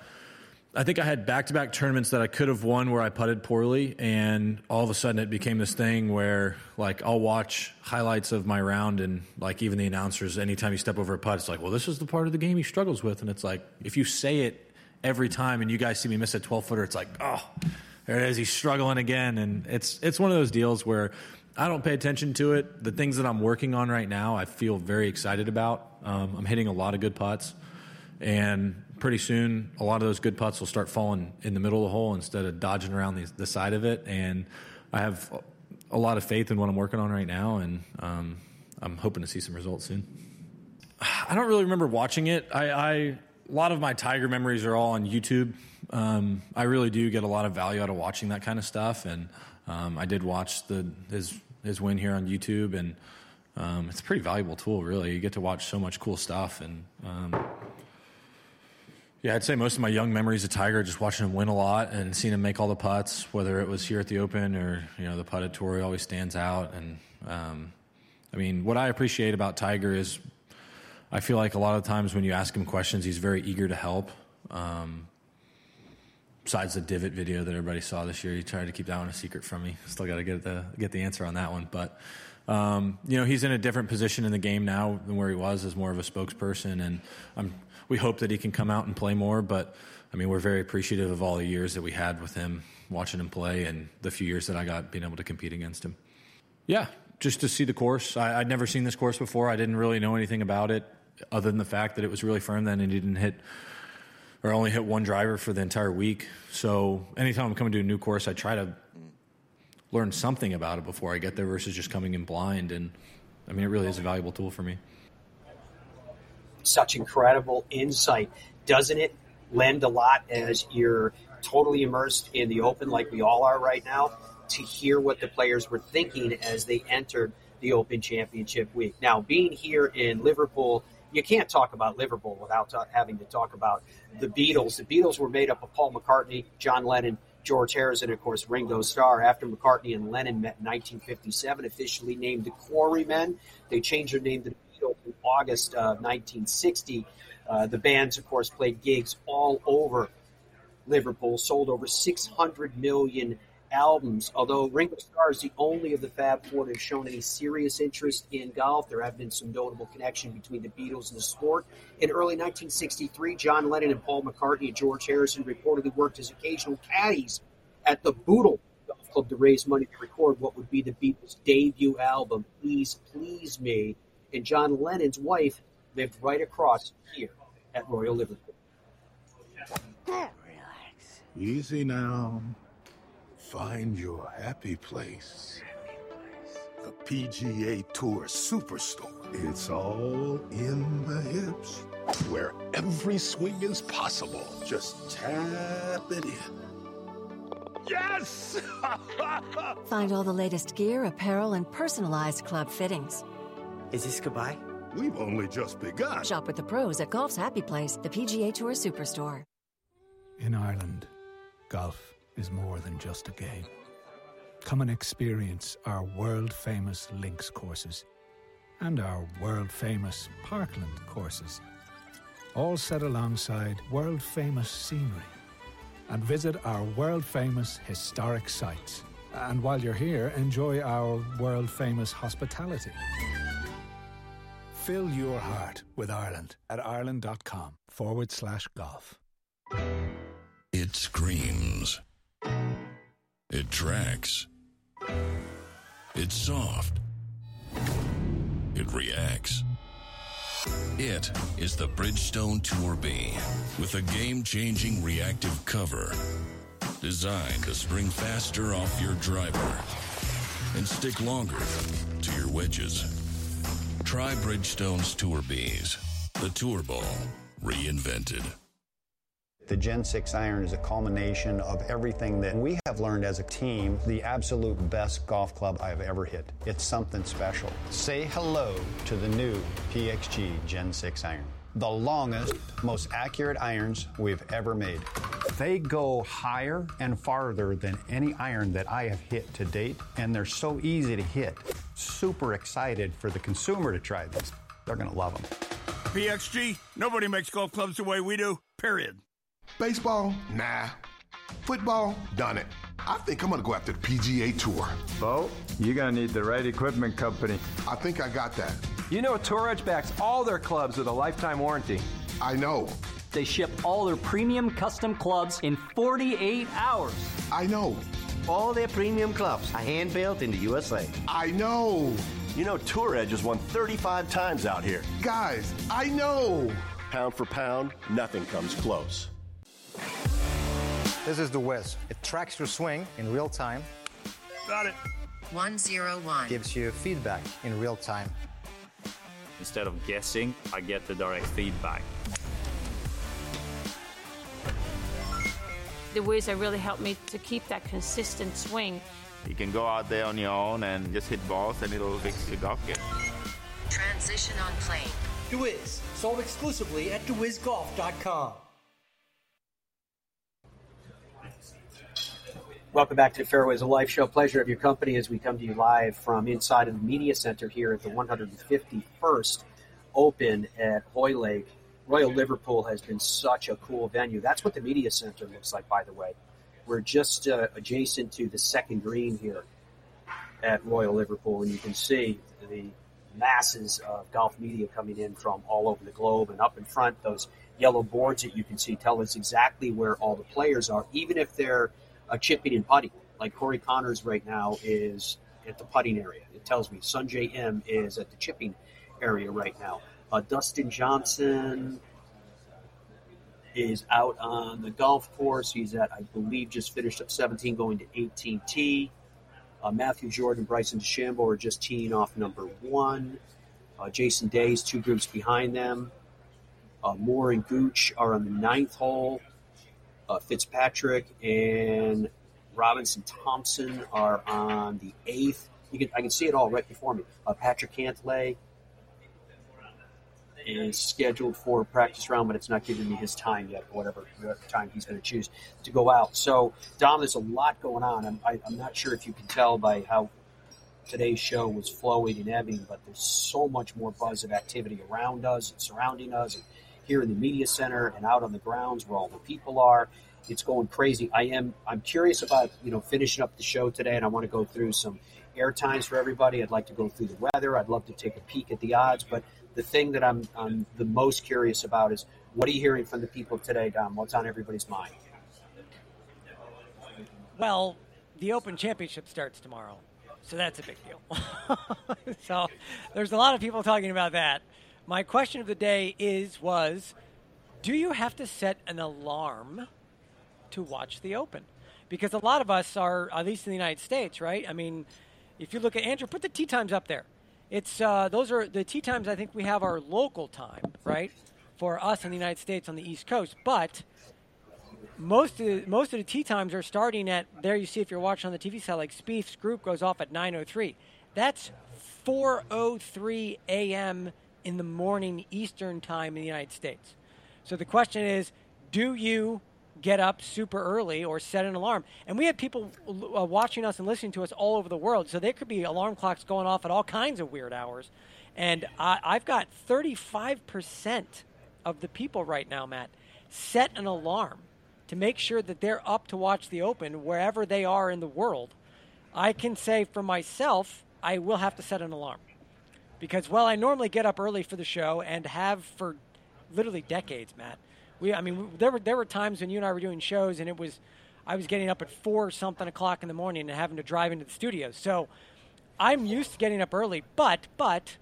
I think I had back to back tournaments that I could have won where I putted poorly, and all of a sudden it became this thing where like I'll watch highlights of my round, and like even the announcers, anytime you step over a putt, it's like, well, this is the part of the game he struggles with, and it's like if you say it every time, and you guys see me miss a twelve footer, it's like, oh, there it is, he's struggling again, and it's it's one of those deals where I don't pay attention to it. The things that I'm working on right now, I feel very excited about. Um, I'm hitting a lot of good putts, and pretty soon a lot of those good putts will start falling in the middle of the hole instead of dodging around the, the side of it. And I have a lot of faith in what I'm working on right now, and um, I'm hoping to see some results soon. I don't really remember watching it. I, I a lot of my Tiger memories are all on YouTube. Um, I really do get a lot of value out of watching that kind of stuff, and um, I did watch the his his win here on YouTube, and um, it's a pretty valuable tool. Really, you get to watch so much cool stuff, and um, yeah, I'd say most of my young memories of Tiger just watching him win a lot and seeing him make all the putts, whether it was here at the Open or you know the putted tour, he always stands out. And um, I mean, what I appreciate about Tiger is I feel like a lot of times when you ask him questions, he's very eager to help. Um, besides the divot video that everybody saw this year, he tried to keep that one a secret from me. Still got to get the get the answer on that one, but. Um, you know, he's in a different position in the game now than where he was as more of a spokesperson, and I'm we hope that he can come out and play more. But I mean, we're very appreciative of all the years that we had with him, watching him play, and the few years that I got being able to compete against him. Yeah, just to see the course. I, would never seen this course before. I didn't really know anything about it, other than the fact that it was really firm. Then and he didn't hit or only hit one driver for the entire week. So anytime I'm coming to a new course, I try to learn something about it before I get there versus just coming in blind. And I mean, it really is a valuable tool for me such incredible insight. Doesn't it lend a lot as you're totally immersed in the open like we all are right now to hear what the players were thinking as they entered the Open Championship week? Now, being here in Liverpool, you can't talk about Liverpool without having to talk about the Beatles. The Beatles were made up of Paul McCartney, John Lennon, George Harrison, of course, Ringo Starr. After McCartney and Lennon met in 1957, officially named the Quarrymen, they changed their name to August of 1960. Uh, the bands, of course, played gigs all over Liverpool, sold over 600 million albums. Although Ringo Starr is the only of the Fab Four to have shown any serious interest in golf, there have been some notable connection between the Beatles and the sport. In early 1963, John Lennon and Paul McCartney and George Harrison reportedly worked as occasional caddies at the Bootle Golf Club to raise money to record what would be the Beatles' debut album, Please Please Me and John Lennon's wife lived right across here at Royal Liverpool. Relax. Easy now. Find your happy place. The PGA Tour Superstore. It's all in the hips, where every swing is possible. Just tap it in. Yes! Find all the latest gear, apparel, and personalized club fittings. Is this goodbye? We've only just begun. Shop with the pros at Golf's Happy Place, the PGA Tour Superstore. In Ireland, golf is more than just a game. Come and experience our world famous links courses and our world famous parkland courses, all set alongside world famous scenery. And visit our world famous historic sites. And while you're here, enjoy our world famous hospitality. Fill your heart with Ireland at ireland.com forward slash golf. It screams. It tracks. It's soft. It reacts. It is the Bridgestone Tour B with a game changing reactive cover designed to spring faster off your driver and stick longer to your wedges. Try Bridgestone's Tour Bs, the Tour Ball reinvented. The Gen 6 iron is a culmination of everything that we have learned as a team, the absolute best golf club I've ever hit. It's something special. Say hello to the new PXG Gen 6 iron. The longest, most accurate irons we've ever made. They go higher and farther than any iron that I have hit to date, and they're so easy to hit. Super excited for the consumer to try these. They're going to love them. PXG, nobody makes golf clubs the way we do, period. Baseball? Nah. Football? Done it. I think I'm gonna go after the PGA Tour. Bo, you're gonna need the right equipment company. I think I got that. You know, Tour Edge backs all their clubs with a lifetime warranty. I know. They ship all their premium custom clubs in 48 hours. I know. All their premium clubs are hand built in the USA. I know. You know, Tour Edge has won 35 times out here. Guys, I know. Pound for pound, nothing comes close. This is the Wiz. It tracks your swing in real time. Got it. 101. Gives you feedback in real time. Instead of guessing, I get the direct feedback. The Wiz have really helped me to keep that consistent swing. You can go out there on your own and just hit balls and it'll fix your golf game. Transition on plane. DeWiz, sold exclusively at DeWizGolf.com. Welcome back to the Fairways of Life show. Pleasure of your company as we come to you live from inside of the media center here at the 151st Open at Hoylake. Royal Liverpool has been such a cool venue. That's what the media center looks like, by the way. We're just uh, adjacent to the second green here at Royal Liverpool, and you can see the masses of golf media coming in from all over the globe. And up in front, those yellow boards that you can see tell us exactly where all the players are, even if they're uh, chipping and putting. Like Corey Conners right now is at the putting area. It tells me Sungjae Im is at the chipping area right now. Uh, Dustin Johnson is out on the golf course. He's at, I believe, just finished up 17, going to 18T. Uh, Matthew Jordan, Bryson DeChambeau are just teeing off number one. Uh, Jason Day's two groups behind them. Uh, Moore and Gooch are on the ninth hole. Uh, Fitzpatrick and Robinson Thompson are on the eighth. You can, I can see it all right before me. Uh, Patrick Cantlay is scheduled for a practice round, but it's not giving me his time yet, whatever, whatever time he's going to choose to go out. So, Dom, there's a lot going on. I'm, I, I'm not sure if you can tell by how today's show was flowing and ebbing, but there's so much more buzz of activity around us and surrounding us, and here in the media center and out on the grounds where all the people are. It's going crazy. I am. I'm curious about you know finishing up the show today, and I want to go through some air times for everybody. I'd like to go through the weather. I'd love to take a peek at the odds, but the thing that I'm, I'm the most curious about is what are you hearing from the people today, Dom? What's on everybody's mind? Well, the Open Championship starts tomorrow, so that's a big deal. so there's a lot of people talking about that. My question of the day is was do you have to set an alarm to watch the Open? Because a lot of us are, at least in the United States, right? I mean, if you look at Andrew, put the tee times up there. It's uh, those are the tee times. I think we have our local time, right, for us in the United States on the East Coast. But most of the, most of the tee times are starting at there. You see if you're watching on the TV set, like Spieth's group goes off at 9:03. That's 4:03 a.m. in the morning Eastern time in the United States. So the question is, do you get up super early or set an alarm. And we have people uh, watching us and listening to us all over the world. So there could be alarm clocks going off at all kinds of weird hours. And I, I've got 35% of the people right now, Matt, set an alarm to make sure that they're up to watch the Open wherever they are in the world. I can say for myself, I will have to set an alarm. Because, well, I normally get up early for the show and have for literally decades, Matt we I mean there were there were times when you and I were doing shows and it was I was getting up at four something o'clock in the morning and having to drive into the studio. So I'm used to getting up early, but but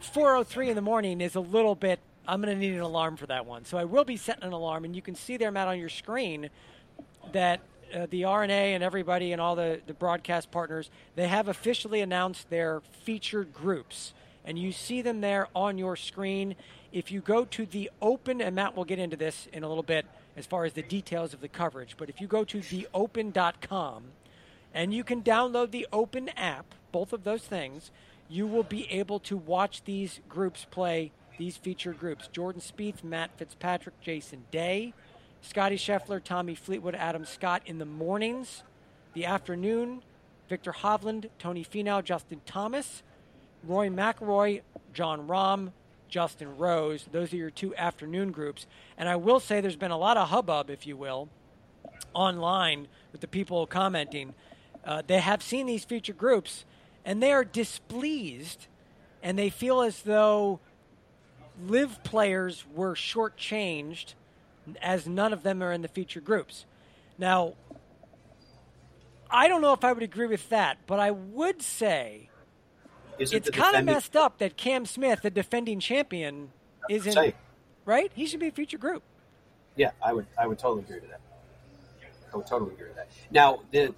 4:03 in the morning is a little bit. I'm going to need an alarm for that one. So I will be setting an alarm, and you can see there, Matt, on your screen that uh, the R&A and everybody and all the, the broadcast partners they have officially announced their featured groups, and you see them there on your screen if you go to the open, and Matt will get into this in a little bit as far as the details of the coverage, but if you go to theopen.com and you can download the Open app, both of those things, you will be able to watch these groups play, these featured groups. Jordan Spieth, Matt Fitzpatrick, Jason Day, Scottie Scheffler, Tommy Fleetwood, Adam Scott in the mornings. The afternoon, Viktor Hovland, Tony Finau, Justin Thomas, Rory McIlroy, Jon Rahm, Justin Rose. Those are your two afternoon groups. And I will say there's been a lot of hubbub, if you will, online with the people commenting. Uh, they have seen these featured groups and they are displeased and they feel as though LIV players were shortchanged as none of them are in the feature groups. Now, I don't know if I would agree with that, but I would say isn't it's kind of messed up that Cam Smith, the defending champion, isn't right. He should be a feature group. Yeah, I would. I would totally agree with that. I would totally agree with that. Now, the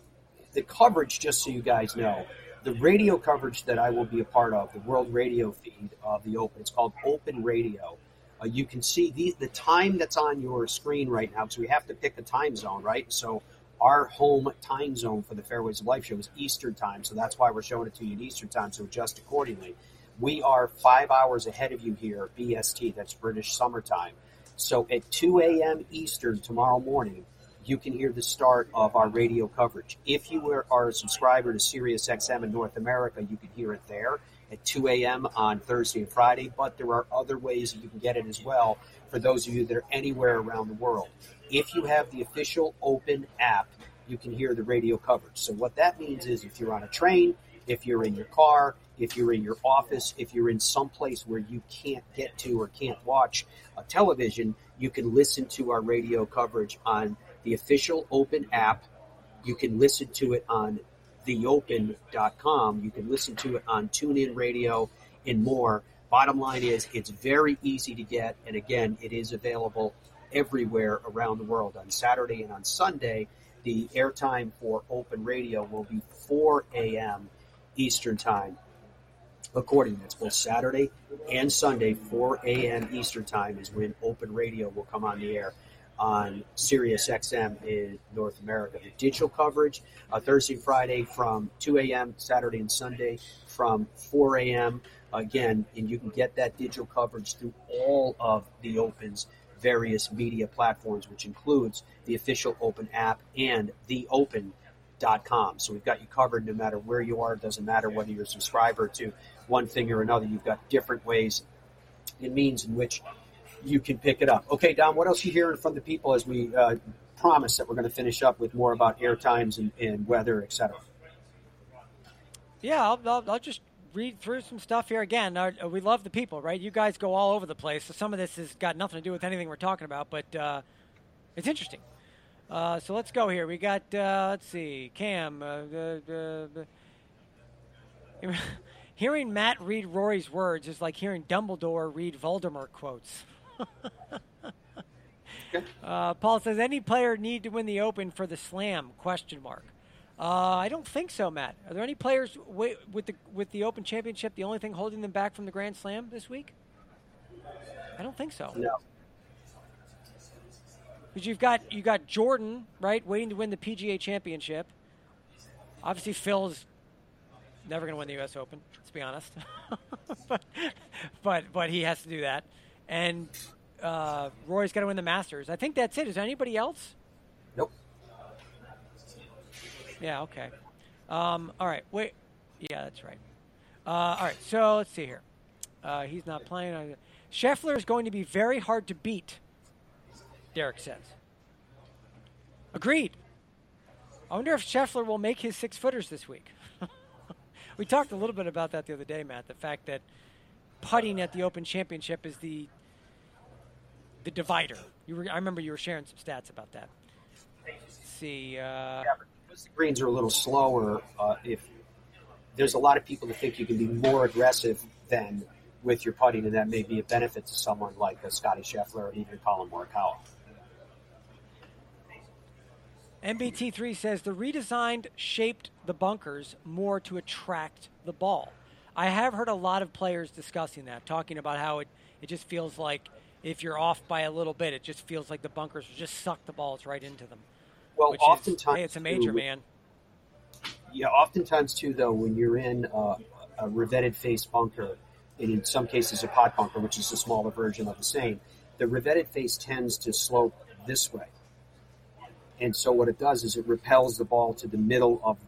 the coverage, just so you guys know, the radio coverage that I will be a part of, the world radio feed of the Open, it's called Open Radio. Uh, you can see the, the time that's on your screen right now because we have to pick a time zone, right? So our home time zone for the Fairways of Life show is Eastern time, so that's why we're showing it to you in Eastern time, so adjust accordingly. We are five hours ahead of you here, BST, that's British summertime. So at 2 a.m. Eastern tomorrow morning, you can hear the start of our radio coverage. If you are a subscriber to SiriusXM in North America, you can hear it there at 2 a.m. on Thursday and Friday, but there are other ways that you can get it as well for those of you that are anywhere around the world. If you have the official Open app, you can hear the radio coverage. So, what that means is if you're on a train, if you're in your car, if you're in your office, if you're in some place where you can't get to or can't watch a television, you can listen to our radio coverage on the official Open app. You can listen to it on theopen.com. You can listen to it on TuneIn Radio and more. Bottom line is, it's very easy to get. And again, it is available everywhere around the world. On Saturday and on Sunday, the airtime for Open Radio will be 4 a.m. Eastern Time. Accordingly, that's both Saturday and Sunday, 4 a.m. Eastern Time is when Open Radio will come on the air on Sirius XM in North America. The digital coverage uh, Thursday and Friday from 2 a.m. Saturday and Sunday from 4 a.m. Again, and you can get that digital coverage through all of the Open's various media platforms, which includes the official Open app and theopen.com. So we've got you covered no matter where you are. It doesn't matter whether you're a subscriber to one thing or another. You've got different ways and means in which you can pick it up. Okay, Dom, what else you hearing from the people as we uh, promise that we're going to finish up with more about air times and, and weather, etc. Yeah, I'll, I'll, I'll, just read through some stuff here again. Our, we love the people, right? You guys go all over the place, so some of this has got nothing to do with anything we're talking about, but uh, it's interesting. Uh, so let's go here. We got, uh, let's see, Cam. Uh, hearing Matt read Rory's words is like hearing Dumbledore read Voldemort quotes. Uh, Paul says, any player need to win the Open for the Slam? Question mark. Uh, I don't think so, Matt. Are there any players w- with the with the Open Championship the only thing holding them back from the Grand Slam this week? I don't think so. No. Because you've got you got Jordan right waiting to win the PGA Championship. Obviously, Phil's never going to win the U.S. Open. Let's be honest, but, but but he has to do that and uh, Rory's got to win the Masters. I think that's it. Is there anybody else? Nope. Yeah. Okay. Um, all right. Wait. Yeah, that's right. Uh, all right. So let's see here. Uh, he's not playing. Scheffler is going to be very hard to beat. Derek says. Agreed. I wonder if Scheffler will make his six footers this week. we talked a little bit about that the other day, Matt. The fact that putting at the Open Championship is the the divider. You were, I remember you were sharing some stats about that. Let's see. Uh, yeah, because the greens are a little slower. Uh, if there's a lot of people that think you can be more aggressive than with your putting, and that may be a benefit to someone like a Scottie Scheffler or even Collin Morikawa. MBT3 says the redesigned shaped the bunkers more to attract the ball. I have heard a lot of players discussing that, talking about how it, it just feels like if you're off by a little bit, it just feels like the bunkers just suck the balls right into them. Well, oftentimes, is, hey, it's a major too, man. Yeah, oftentimes too, though, when you're in a, a revetted face bunker, and in some cases a pot bunker, which is a smaller version of the same, the revetted face tends to slope this way. And so what it does is it repels the ball to the middle of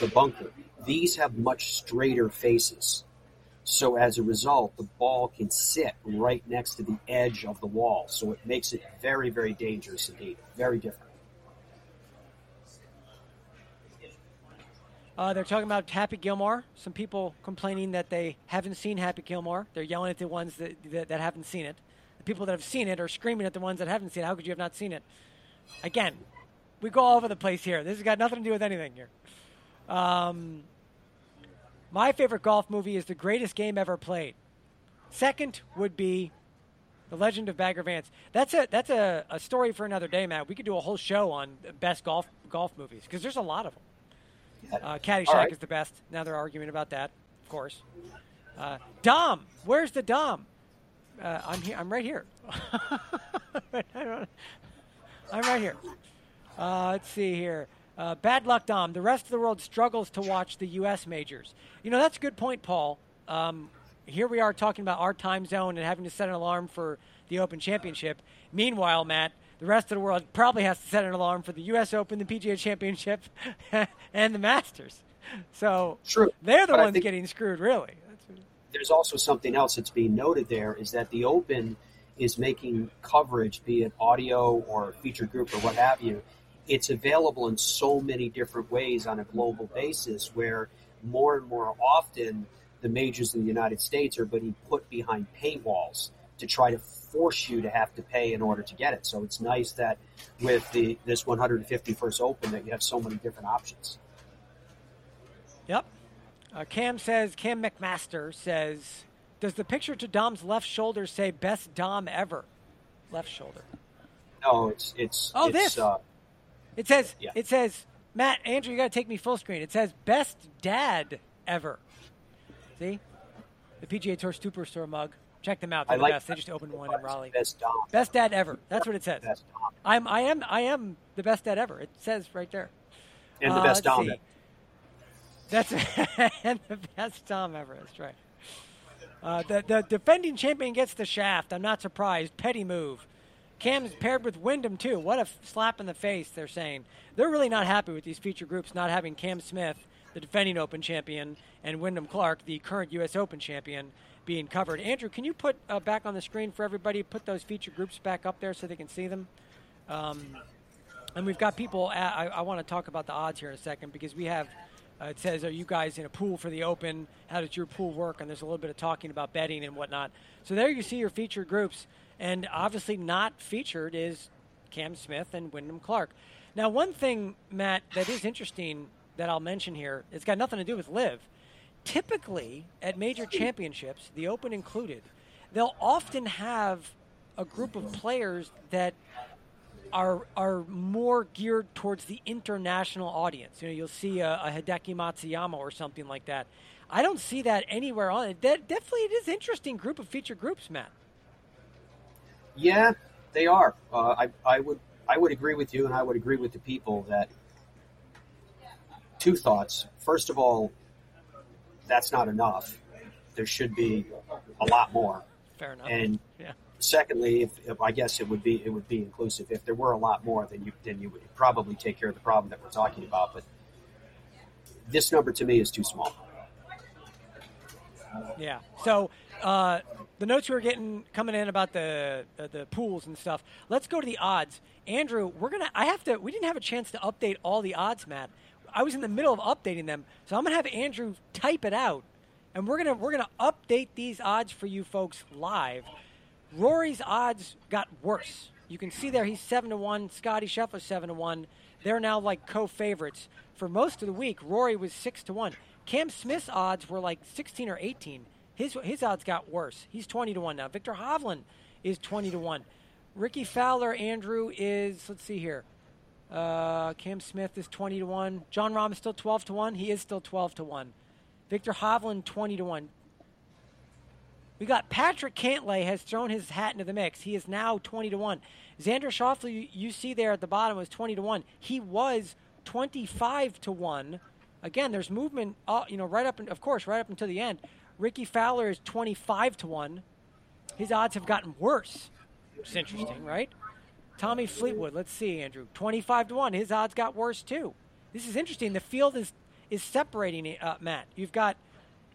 the bunker. These have much straighter faces. So as a result, the ball can sit right next to the edge of the wall. So it makes it very, very dangerous indeed. Very different. Uh, they're talking about Happy Gilmore. Some people complaining that they haven't seen Happy Gilmore. They're yelling at the ones that, that, that haven't seen it. The people that have seen it are screaming at the ones that haven't seen it. How could you have not seen it? Again, we go all over the place here. This has got nothing to do with anything here. Um, my favorite golf movie is The Greatest Game Ever Played. Second would be The Legend of Bagger Vance. That's a that's a, a story for another day, Matt. We could do a whole show on the best golf golf movies because there's a lot of them. Uh, Caddyshack right. is the best. Now they're arguing about that, of course. Uh, Dom, where's the Dom? Uh, I'm here. I'm right here. I'm right here. Uh, let's see here. Uh, bad luck, Dom. The rest of the world struggles to watch the U.S. majors. You know, that's a good point, Paul. Um, here we are talking about our time zone and having to set an alarm for the Open Championship. Meanwhile, Matt, the rest of the world probably has to set an alarm for the U.S. Open, the PGA Championship, and the Masters. So True. they're the But ones getting screwed, really. there's also something else that's being noted there is that the Open is making coverage, be it audio or feature group or what have you. It's available in so many different ways on a global basis where more and more often the majors in the United States are being put behind paywalls to try to force you to have to pay in order to get it. So it's nice that with the this 151st Open that you have so many different options. Yep. Uh, Cam says, Cam McMaster says, does the picture to Dom's left shoulder say best Dom ever? Left shoulder. No, it's it's Oh, it's, this. Uh, It says, Yeah. it says, Matt, Andrew, you got to take me full screen. It says best dad ever. See? The PGA Tour Superstore mug. Check them out. They're I the like best. They just opened one in Raleigh. best Dom. Best dad ever. That's what it says. Best Dom. I'm, I am, I am the best dad ever. It says right there. And the Uh, best Dom ever. That's and the best Tom ever. That's right. Uh, the the defending champion gets the shaft. I'm not surprised. Petty move. Cam's paired with Wyndham too. What a slap in the face! They're saying they're really not happy with these feature groups not having Cam Smith, the defending Open champion, and Wyndham Clark, the current U.S. Open champion, being covered. Andrew, can you put uh, back on the screen for everybody? Put those feature groups back up there so they can see them. Um, and we've got people. At, I, I want to talk about the odds here in a second because we have. Uh, it says, "Are you guys in a pool for the Open? How does your pool work?" And there's a little bit of talking about betting and whatnot. So there you see your featured groups, and obviously not featured is Cam Smith and Wyndham Clark. Now, one thing, Matt, that is interesting that I'll mention here, it's got nothing to do with live. Typically, at major championships, the Open included, they'll often have a group of players that are are more geared towards the international audience. You know, you'll see a, a Hideki Matsuyama or something like that. I don't see that anywhere on it. Definitely, it is interesting group of feature groups, Matt. Yeah, they are. Uh, I, I would I would agree with you, and I would agree with the people that two thoughts. First of all, that's not enough. There should be a lot more. Fair enough. And yeah. secondly, if, if I guess it would be it would be inclusive. If there were a lot more, then you then you would probably take care of the problem that we're talking about. But this number to me is too small. Yeah. So uh, the notes we were getting coming in about the, the the pools and stuff. Let's go to the odds. Andrew, we're gonna. I have to. We didn't have a chance to update all the odds, Matt. I was in the middle of updating them, so I'm gonna have Andrew type it out, and we're gonna we're gonna update these odds for you folks live. Rory's odds got worse. You can see there he's seven to one. Scottie Scheffler seven to one. They're now like co-favorites for most of the week. Rory was six to one. Cam Smith's odds were like sixteen or eighteen. His his odds got worse. He's twenty to one now. Viktor Hovland is twenty to one. Rickie Fowler, Andrew is let's see here. Uh, Cam Smith is twenty to one. Jon Rahm is still twelve to one. He is still twelve to one. Viktor Hovland twenty to one. We got Patrick Cantlay has thrown his hat into the mix. He is now 20 to 1. Xander Schauffele, you, see there at the bottom, was 20 to 1. He was 25 to 1. Again, there's movement, uh, you know, right up, in, of course, right up until the end. Rickie Fowler is 25 to 1. His odds have gotten worse. It's interesting, right? Tommy Fleetwood, let's see, Andrew. 25 to 1. His odds got worse too. This is interesting. The field is is separating uh, Matt. You've got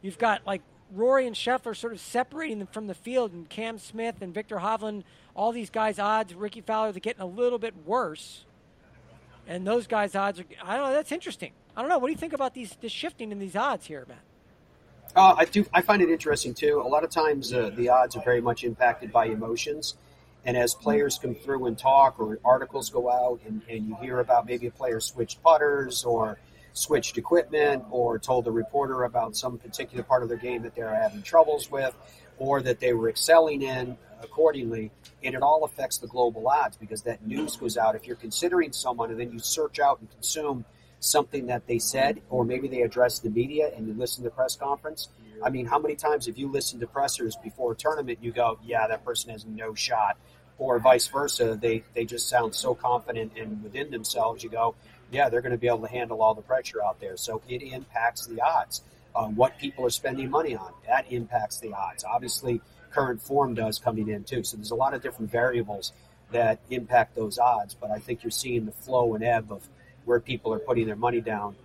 you've got like Rory and Scheffler sort of separating them from the field, and Cam Smith and Viktor Hovland, all these guys' odds, Rickie Fowler, they're getting a little bit worse. And those guys' odds are, I don't know, that's interesting. I don't know. What do you think about these, the shifting in these odds here, Matt? Uh, I do. I find it interesting too. A lot of times, uh, the odds are very much impacted by emotions, and as players come through and talk, or articles go out, and, and you hear about maybe a player switched putters or switched equipment, or told a reporter about some particular part of their game that they're having troubles with, or that they were excelling in accordingly, and it all affects the global odds because that news goes out. If you're considering someone, and then you search out and consume something that they said, or maybe they addressed the media and you listen to the press conference. I mean, how many times have you listened to pressers before a tournament? You go, yeah, that person has no shot, or vice versa. They they just sound so confident and within themselves. You go, yeah, they're going to be able to handle all the pressure out there. So it impacts the odds. Uh, what people are spending money on that impacts the odds. Obviously, current form does coming in too. So there's a lot of different variables that impact those odds. But I think you're seeing the flow and ebb of where people are putting their money down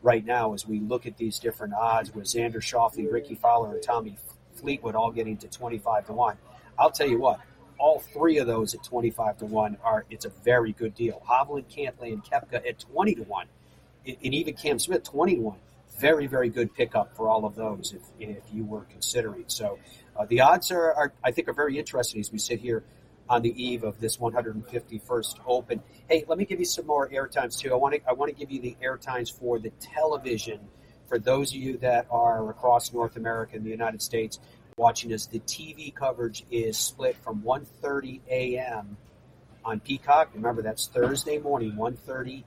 right now as we look at these different odds with Xander Schauffele, Rickie Fowler, and Tommy Fleetwood all getting to 25 to 1. I'll tell you what, all three of those at 25 to 1 are it's a very good deal. Hovland, Cantlay, and Koepka at 20 to 1. And even Cam Smith 20 to 1. Very, very good pickup for all of those if, if you were considering. So uh, the odds are, are, I think, are very interesting as we sit here on the eve of this 151st Open. Hey, let me give you some more air times too. I want to I want to give you the air times for the television for those of you that are across North America and the United States watching us. The TV coverage is split from 1:30 a.m. on Peacock. Remember that's Thursday morning, 1:30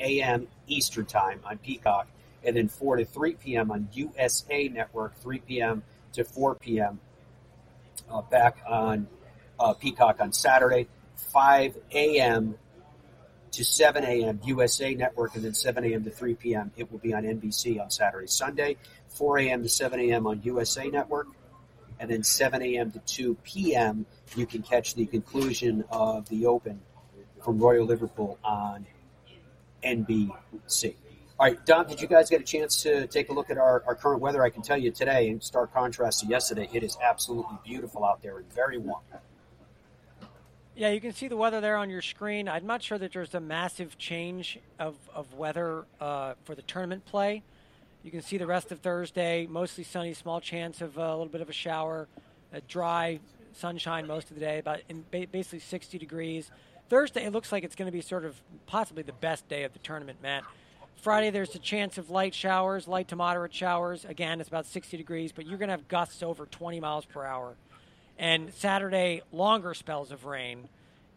a.m. Eastern Time on Peacock, and then 4 to 3 p.m. on USA Network, 3 p.m. to 4 p.m. Uh, back on uh, Peacock on Saturday, 5 a.m. to 7 a.m. USA Network, and then 7 a.m. to 3 p.m. It will be on NBC on Saturday, Sunday, 4 a.m. to 7 a.m. on USA Network, and then 7 a.m. to 2 p.m. You can catch the conclusion of the Open from Royal Liverpool on NBC. All right, Don, did you guys get a chance to take a look at our, our current weather? I can tell you today, in stark contrast to yesterday, it is absolutely beautiful out there and very warm. Yeah, you can see the weather there on your screen. I'm not sure that there's a massive change of, of weather uh, for the tournament play. You can see the rest of Thursday, mostly sunny, small chance of a little bit of a shower, a dry sunshine most of the day, about ba- basically 60 degrees. Thursday, it looks like it's going to be sort of possibly the best day of the tournament, Matt. Friday, there's a chance of light showers, light to moderate showers. Again, it's about 60 degrees, but you're going to have gusts over 20 miles per hour. And Saturday, longer spells of rain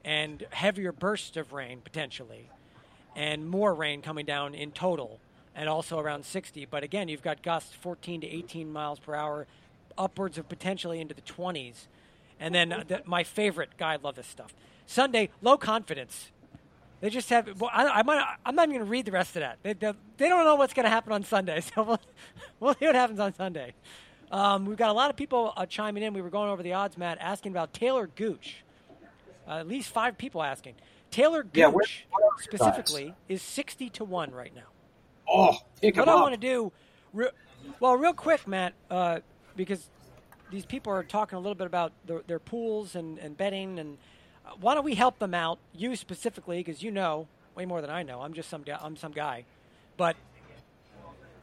and heavier bursts of rain potentially, and more rain coming down in total, and also around 60. But again, you've got gusts 14 to 18 miles per hour, upwards of potentially into the 20s. And then uh, the, my favorite guy, I love this stuff. Sunday, low confidence. They just have. Well, I, I might, I'm not even going to read the rest of that. They, they, they don't know what's going to happen on Sunday, so we'll, we'll see what happens on Sunday. Um, we've got a lot of people uh, chiming in. We were going over the odds, Matt, asking about Taylor Gooch. Uh, at least five people asking. Taylor Gooch Yeah, where- what are specifically is 60 to 1 right now. Oh, pick what I want to do, re- well, real quick, Matt, uh, because these people are talking a little bit about their, their pools and, and betting, and uh, why don't we help them out? You specifically, because you know way more than I know. I'm just some. I'm some guy, but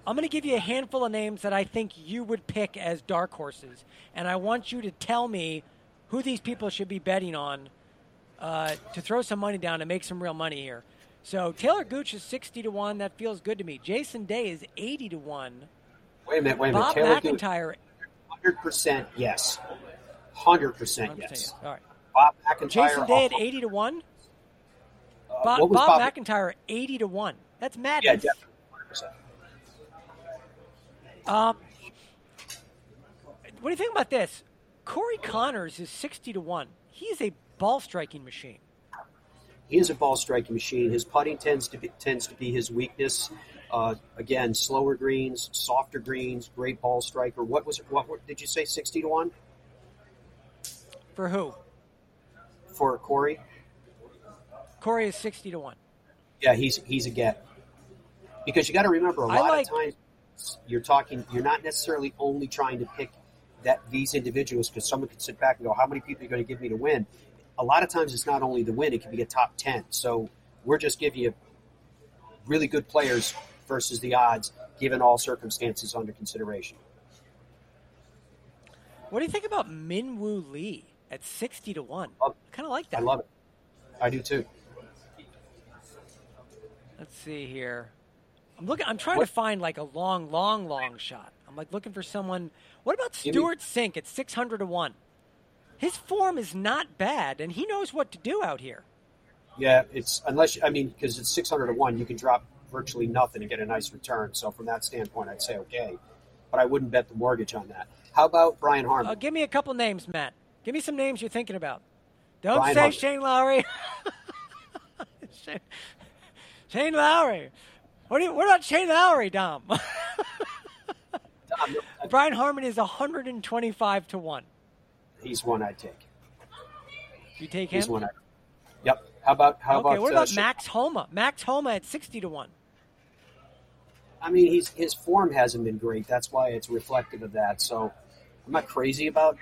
I'm going to give you a handful of names that I think you would pick as dark horses, and I want you to tell me who these people should be betting on uh, to throw some money down and make some real money here. So Taylor Gooch is 60 to 1. That feels good to me. Jason Day is 80 to 1. Wait a minute, wait a minute. Bob Taylor Gooch, MacIntyre. 100% yes. 100% yes. All right. Bob MacIntyre. Jason Day at oh, 80 to 1. uh, Bob, Bob, Bob MacIntyre 80 to 1. That's mad. Yeah, madness. definitely. 100%. Um, what do you think about this? Corey Conners is 60 to 1. He's a ball striking machine. He is a ball striking machine. His putting tends to be, tends to be his weakness. Uh, again, slower greens, softer greens, great ball striker. What was it? What were- did you say? Sixty to one For who? for Corey. Corey is 60 to 1. Yeah, he's he's a get. Because you got to remember, a lot like- of times you're talking. You're not necessarily only trying to pick that these individuals because someone could sit back and go, "How many people are you going to give me to win?" A lot of times it's not only the win; it can be a top ten. So we're just giving you really good players versus the odds, given all circumstances under consideration. What do you think about Minwoo Lee at 60 to 1? I kind of like that. I love it. I do too. Let's see here. I'm looking. I'm trying to find like a long, long, long shot. I'm like looking for someone. What about Stewart Cink at 600 to one? His form is not bad, and he knows what to do out here. Yeah, it's unless I mean because it's six hundred to one, you can drop virtually nothing and get a nice return. So from that standpoint, I'd say okay, but I wouldn't bet the mortgage on that. How about Brian Harman? Uh, give me a couple names, Matt. Give me some names you're thinking about. Don't Brian say. Shane Lowry. Shane, Shane Lowry. What, you, what about Shane Lowry, Dom? Brian Harman is 125 to 1. He's one I'd take. You take him? He's one. I, yep. How about how okay, about? what uh, about Sh- Max Homa? Max Homa at 60 to 1. I mean, he's his form hasn't been great. That's why it's reflective of that. So I'm not crazy about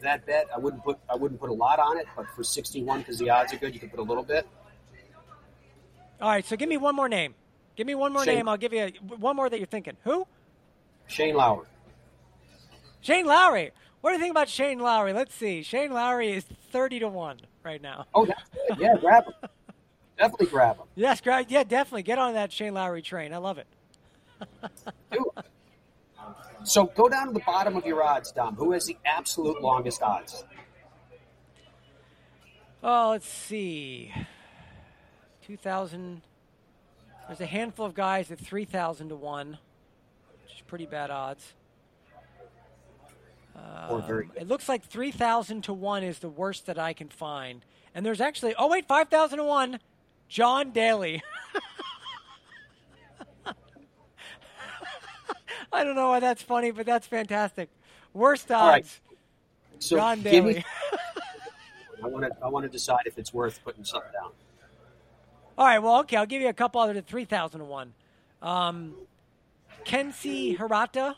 that bet. I wouldn't put I wouldn't put a lot on it, but for 61 because the odds are good, you could put a little bit. All right, so give me one more name. Give me one more Shane- name. I'll give you a, one more that you're thinking. Who? Shane Lowry. Shane Lowry. What do you think about Shane Lowry? Let's see. Shane Lowry is 30 to 1 right now. Oh, that's good. Yeah, grab him. Definitely grab him. Yes, grab. yeah, definitely. Get on that Shane Lowry train. I love it. So go down to the bottom of your odds, Dom. Who has the absolute longest odds? Oh, let's see. 2,000. There's a handful of guys at 3,000 to 1, which is pretty bad odds. Um, it looks like 3,000 to 1 is the worst that I can find. And there's actually, oh, wait, 5,000 to 1, John Daly. I don't know why that's funny, but that's fantastic. Worst odds, right. So John Daly. me- I want to I want to decide if it's worth putting something down. All right, well, okay, I'll give you a couple other at 3,000 to 1. Um, Kensei Hirata.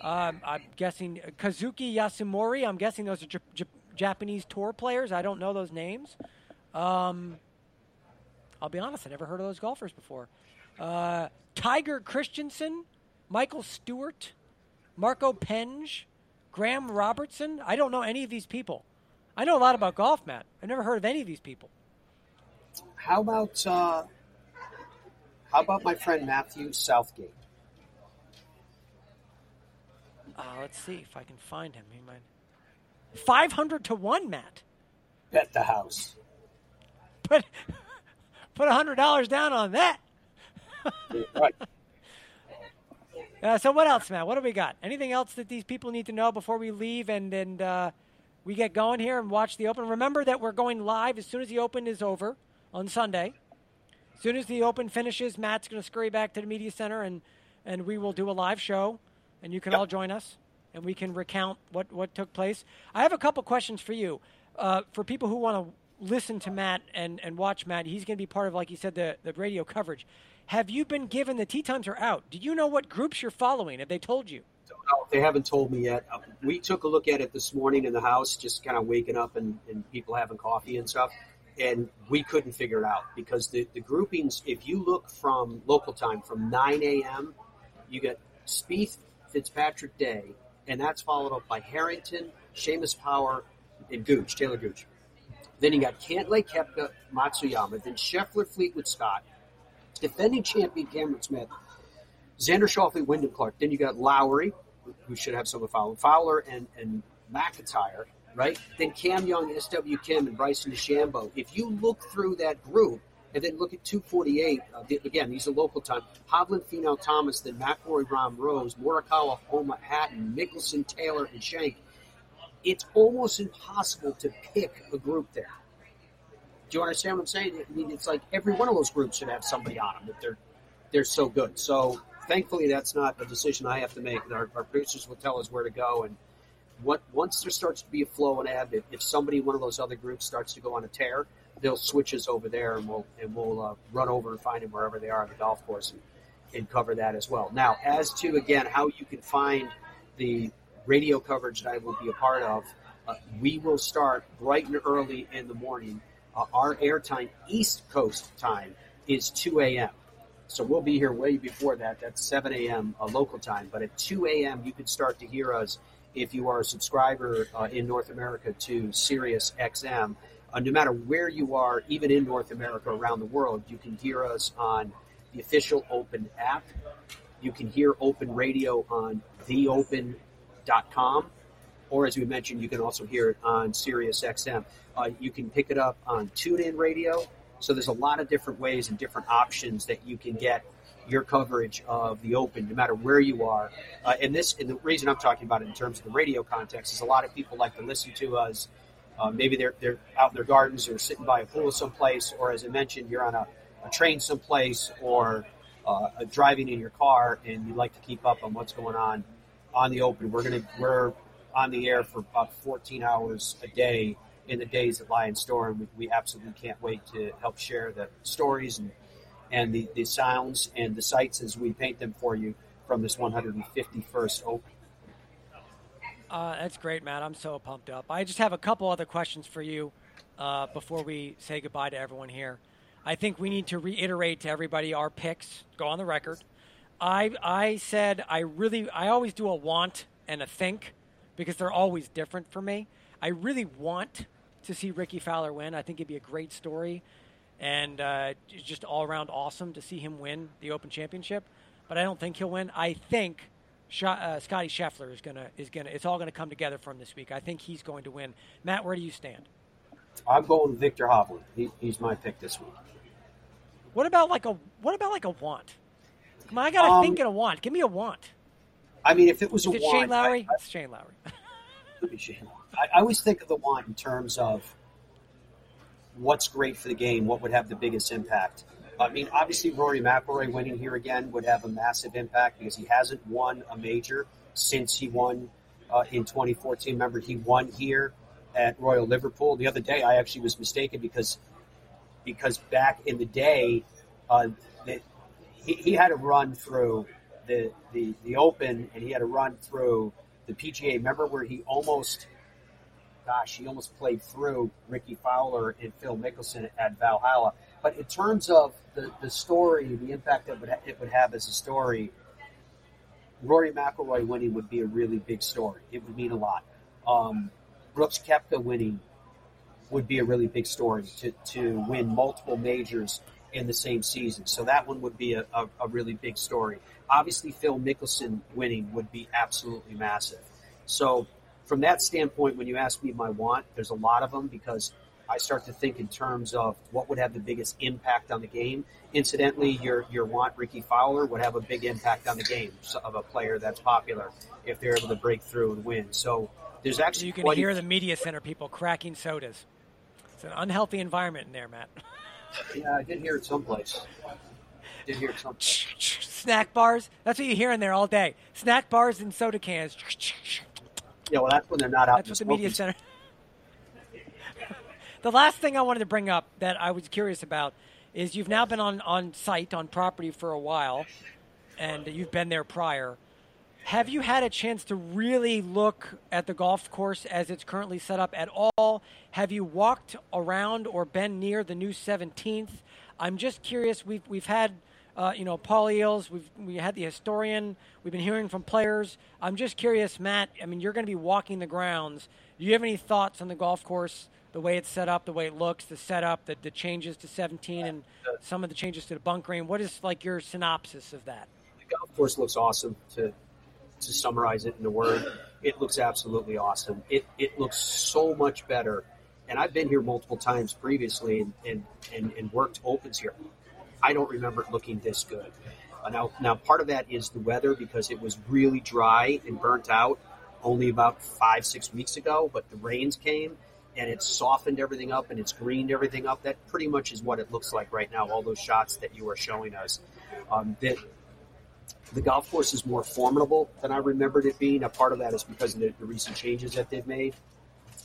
Um, I'm guessing Kazuki Yasumori. I'm guessing those are J- J- Japanese tour players. I don't know those names. Um, I'll be honest, I never heard of those golfers before. Uh, Tiger Christensen, Michael Stewart, Marco Penge, Graham Robertson. I don't know any of these people. I know a lot about golf, Matt. I've never heard of any of these people. How about uh, how about my friend Matthew Southgate? Uh, let's see if I can find him. He might. Five hundred to one, Matt. Bet the house. Put put hundred dollars down on that. right. Uh, so what else, Matt? What do we got? Anything else that these people need to know before we leave and and uh, we get going here and watch the Open? Remember that we're going live as soon as the Open is over on Sunday. As soon as the Open finishes, Matt's going to scurry back to the media center and and we will do a live show, and you can all join us and we can recount what what took place. I have a couple questions for you, uh, for people who want to listen to Matt and and watch Matt. He's going to be part of, like you said, the the radio coverage. Have you been given the tea times are out? Do you know what groups you're following? Have they told you? No, they haven't told me yet. Uh, We took a look at it this morning in the house, just kind of waking up and, and people having coffee and stuff, and we couldn't figure it out because the, the groupings, if you look from local time from 9 a.m., you get Spieth, Fitzpatrick Day, and that's followed up by Harrington, Seamus Power, and Gooch, Taylor Gooch. Then you got Cantlay, Koepka, Matsuyama, then Scheffler, Fleetwood Scott, defending champion Cameron Smith, Xander Schauffele, Wyndham Clark. Then you got Lowry, who should have someone Fowler, Fowler and, and MacIntyre, right? Then Cam Young, SW Kim, and Bryson DeChambeau. If you look through that group and then look at 248, uh, again, these are local time. Hovland, Finau, Thomas, then McIlroy, Rahm, Rose, Morikawa, Homa, Hatton, Mickelson, Taylor, and Shank. It's almost impossible to pick a group there. Do you understand what I'm saying? I mean, it's like every one of those groups should have somebody on them if they're they're so good. So thankfully, that's not a decision I have to make. Our, our producers will tell us where to go, and what once there starts to be a flow and ebb, if, if somebody one of those other groups starts to go on a tear, they'll switch us over there, and we'll and we'll uh, run over and find them wherever they are on the golf course and, and cover that as well. Now, as to again how you can find the radio coverage that I will be a part of, uh, we will start bright and early in the morning. Uh, our airtime, East Coast time, is 2 a.m. So we'll be here way before that. That's 7 a.m. Uh, local time. But at 2 a.m., you can start to hear us if you are a subscriber uh, in North America to Sirius XM. Uh, no matter where you are, even in North America, around the world, you can hear us on the official Open app. You can hear Open Radio on theopen.com. Or as we mentioned, you can also hear it on Sirius XM. Uh, you can pick it up on TuneIn Radio, So there's a lot of different ways and different options that you can get your coverage of the Open, no matter where you are. Uh, and this, and the reason I'm talking about it in terms of the radio context is a lot of people like to listen to us. Uh, maybe they're they're out in their gardens or sitting by a pool someplace, or as I mentioned, you're on a, a train someplace or uh, driving in your car, and you like to keep up on what's going on on the Open. We're gonna we're on the air for about 14 hours a day in the days that lie in store, and we, we absolutely can't wait to help share the stories and and the, the sounds and the sights as we paint them for you from this 151st Open. Uh, that's great, Matt. I'm so pumped up. I just have a couple other questions for you uh, before we say goodbye to everyone here. I think we need to reiterate to everybody our picks. Go on the record. I I said I really I always do a want and a think because they're always different for me. I really want to see Rickie Fowler win. I think it'd be a great story and uh, just all around awesome to see him win the Open Championship. But I don't think he'll win. I think uh, Scottie Scheffler is gonna is gonna. It's all gonna come together for him this week. I think he's going to win. Matt, where do you stand? I'm going Viktor Hovland. He, he's my pick this week. What about like a what about like a want? Come on, I gotta um, think in a want. Give me a want. I mean, if it was is a it want, Shane Lowry. I, I, it's Shane Lowry. Shane. I, I always think of the want in terms of what's great for the game, what would have the biggest impact. I mean, obviously, Rory McIlroy winning here again would have a massive impact because he hasn't won a major since he won uh, in 2014. Remember, he won here at Royal Liverpool. The other day, I actually was mistaken because because back in the day, uh, the, he, he had a run through the, the the Open and he had a run through the PGA. Remember where he almost gosh, he almost played through Rickie Fowler and Phil Mickelson at Valhalla. But in terms of the, the story, the impact that it would have as a story, Rory McIlroy winning would be a really big story. It would mean a lot. Um, Brooks Koepka winning would be a really big story to, to win multiple majors in the same season. So that one would be a, a, a really big story. Obviously, Phil Mickelson winning would be absolutely massive. So from that standpoint, when you ask me my want, there's a lot of them because I start to think in terms of what would have the biggest impact on the game. Incidentally, your your want Rickie Fowler would have a big impact on the game of a player that's popular if they're able to break through and win. So there's actually you can hear the media center people cracking sodas. It's an unhealthy environment in there, Matt. yeah, I did hear it someplace. Did hear it someplace. Snack bars. That's what you hear in there all day. Snack bars and soda cans. Yeah, well, that's when they're not out. That's what the media center. the last thing I wanted to bring up that I was curious about is you've now been on on site on property for a while, and you've been there prior. Have you had a chance to really look at the golf course as it's currently set up at all? Have you walked around or been near the new 17th? I'm just curious. We've we've had uh, you know, Paul Eales. We've we had the historian. We've been hearing from players. I'm just curious, Matt. I mean, you're going to be walking the grounds. Do you have any thoughts on the golf course, the way it's set up, the way it looks, the setup, the, the changes to 17, and some of the changes to the bunkering? What is like your synopsis of that? The golf course looks awesome. To to summarize it in a word, it looks absolutely awesome. It it looks so much better. And I've been here multiple times previously and, and, and, and worked opens here. I don't remember it looking this good. Uh, now, now part of that is the weather because it was really dry and burnt out only about five, six weeks ago. But the rains came and it softened everything up and it's greened everything up. That pretty much is what it looks like right now. All those shots that you are showing us. Um, that the golf course is more formidable than I remembered it being. A part of that is because of the, the recent changes that they've made.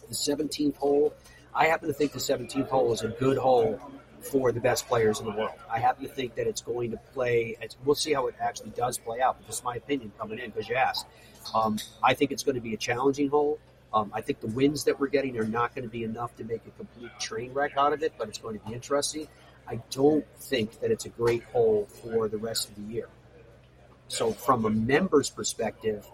The 17th hole, I happen to think the 17th hole is a good hole for the best players in the world. I happen to think that it's going to play. we'll see how it actually does play out. But just my opinion coming in because you asked. Um, I think it's going to be a challenging hole. Um, I think the wins that we're getting are not going to be enough to make a complete train wreck out of it, but it's going to be interesting. I don't think that it's a great hole for the rest of the year. So, from a member's perspective,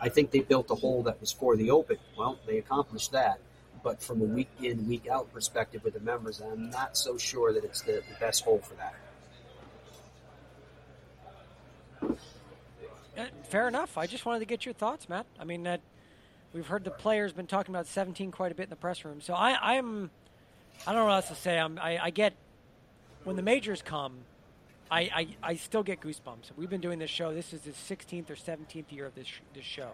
I think they built a hole that was for the Open. Well, they accomplished that but from a week in, week out perspective with the members, I'm not so sure that it's the, the best hole for that. Fair enough. I just wanted to get your thoughts, Matt. I mean, that we've heard the players been talking about 17 quite a bit in the press room. So I, I'm, I don't know what else to say. I'm, I, I get when the majors come, I, I, I still get goosebumps. We've been doing this show. This is the 16th or 17th year of this this show,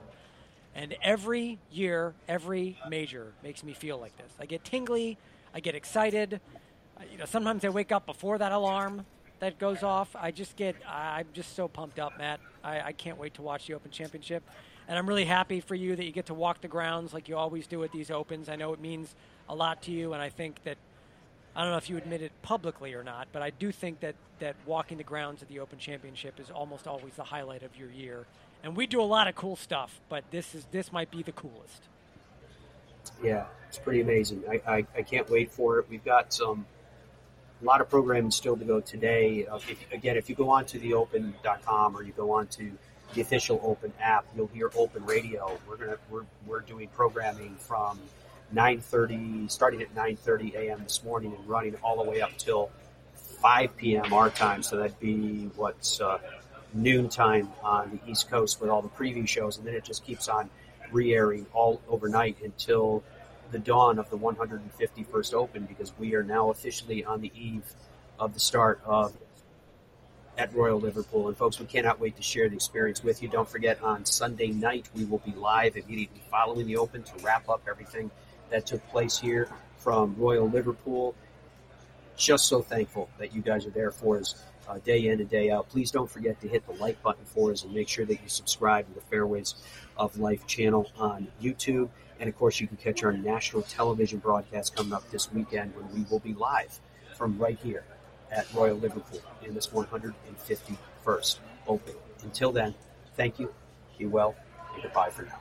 and every year, every major makes me feel like this. I get tingly, I get excited. Uh, You know, sometimes I wake up before that alarm that goes off. I just get, I'm just so pumped up, Matt. I, I can't wait to watch the Open Championship, and I'm really happy for you that you get to walk the grounds like you always do at these Opens. I know it means a lot to you, and I think that I don't know if you admit it publicly or not, but I do think that, that walking the grounds at the Open Championship is almost always the highlight of your year. And we do a lot of cool stuff, but this is this might be the coolest. Yeah, it's pretty amazing. I, I, I can't wait for it. We've got some a lot of programming still to go today. Uh, if, again, if you go on to theopen.com or you go on to the official Open app, you'll hear Open Radio. We're gonna we're, we're doing programming from 9:30, starting at 9:30 a.m. this morning and running all the way up till 5 p.m. our time. So that'd be what's uh, noon time on the East Coast with all the preview shows, and then it just keeps on re-airing all overnight until the dawn of the 151st Open because we are now officially on the eve of the start of at Royal Liverpool. And folks, we cannot wait to share the experience with you. Don't forget on Sunday night we will be live immediately following the Open to wrap up everything that took place here from Royal Liverpool. Just so thankful that you guys are there for us uh, day in and day out. Please don't forget to hit the like button for us and make sure that you subscribe to the Fairways of Life channel on YouTube. And of course, you can catch our national television broadcast coming up this weekend when we will be live from right here at Royal Liverpool in this 151st Open. Until then, thank you, be well, and goodbye for now.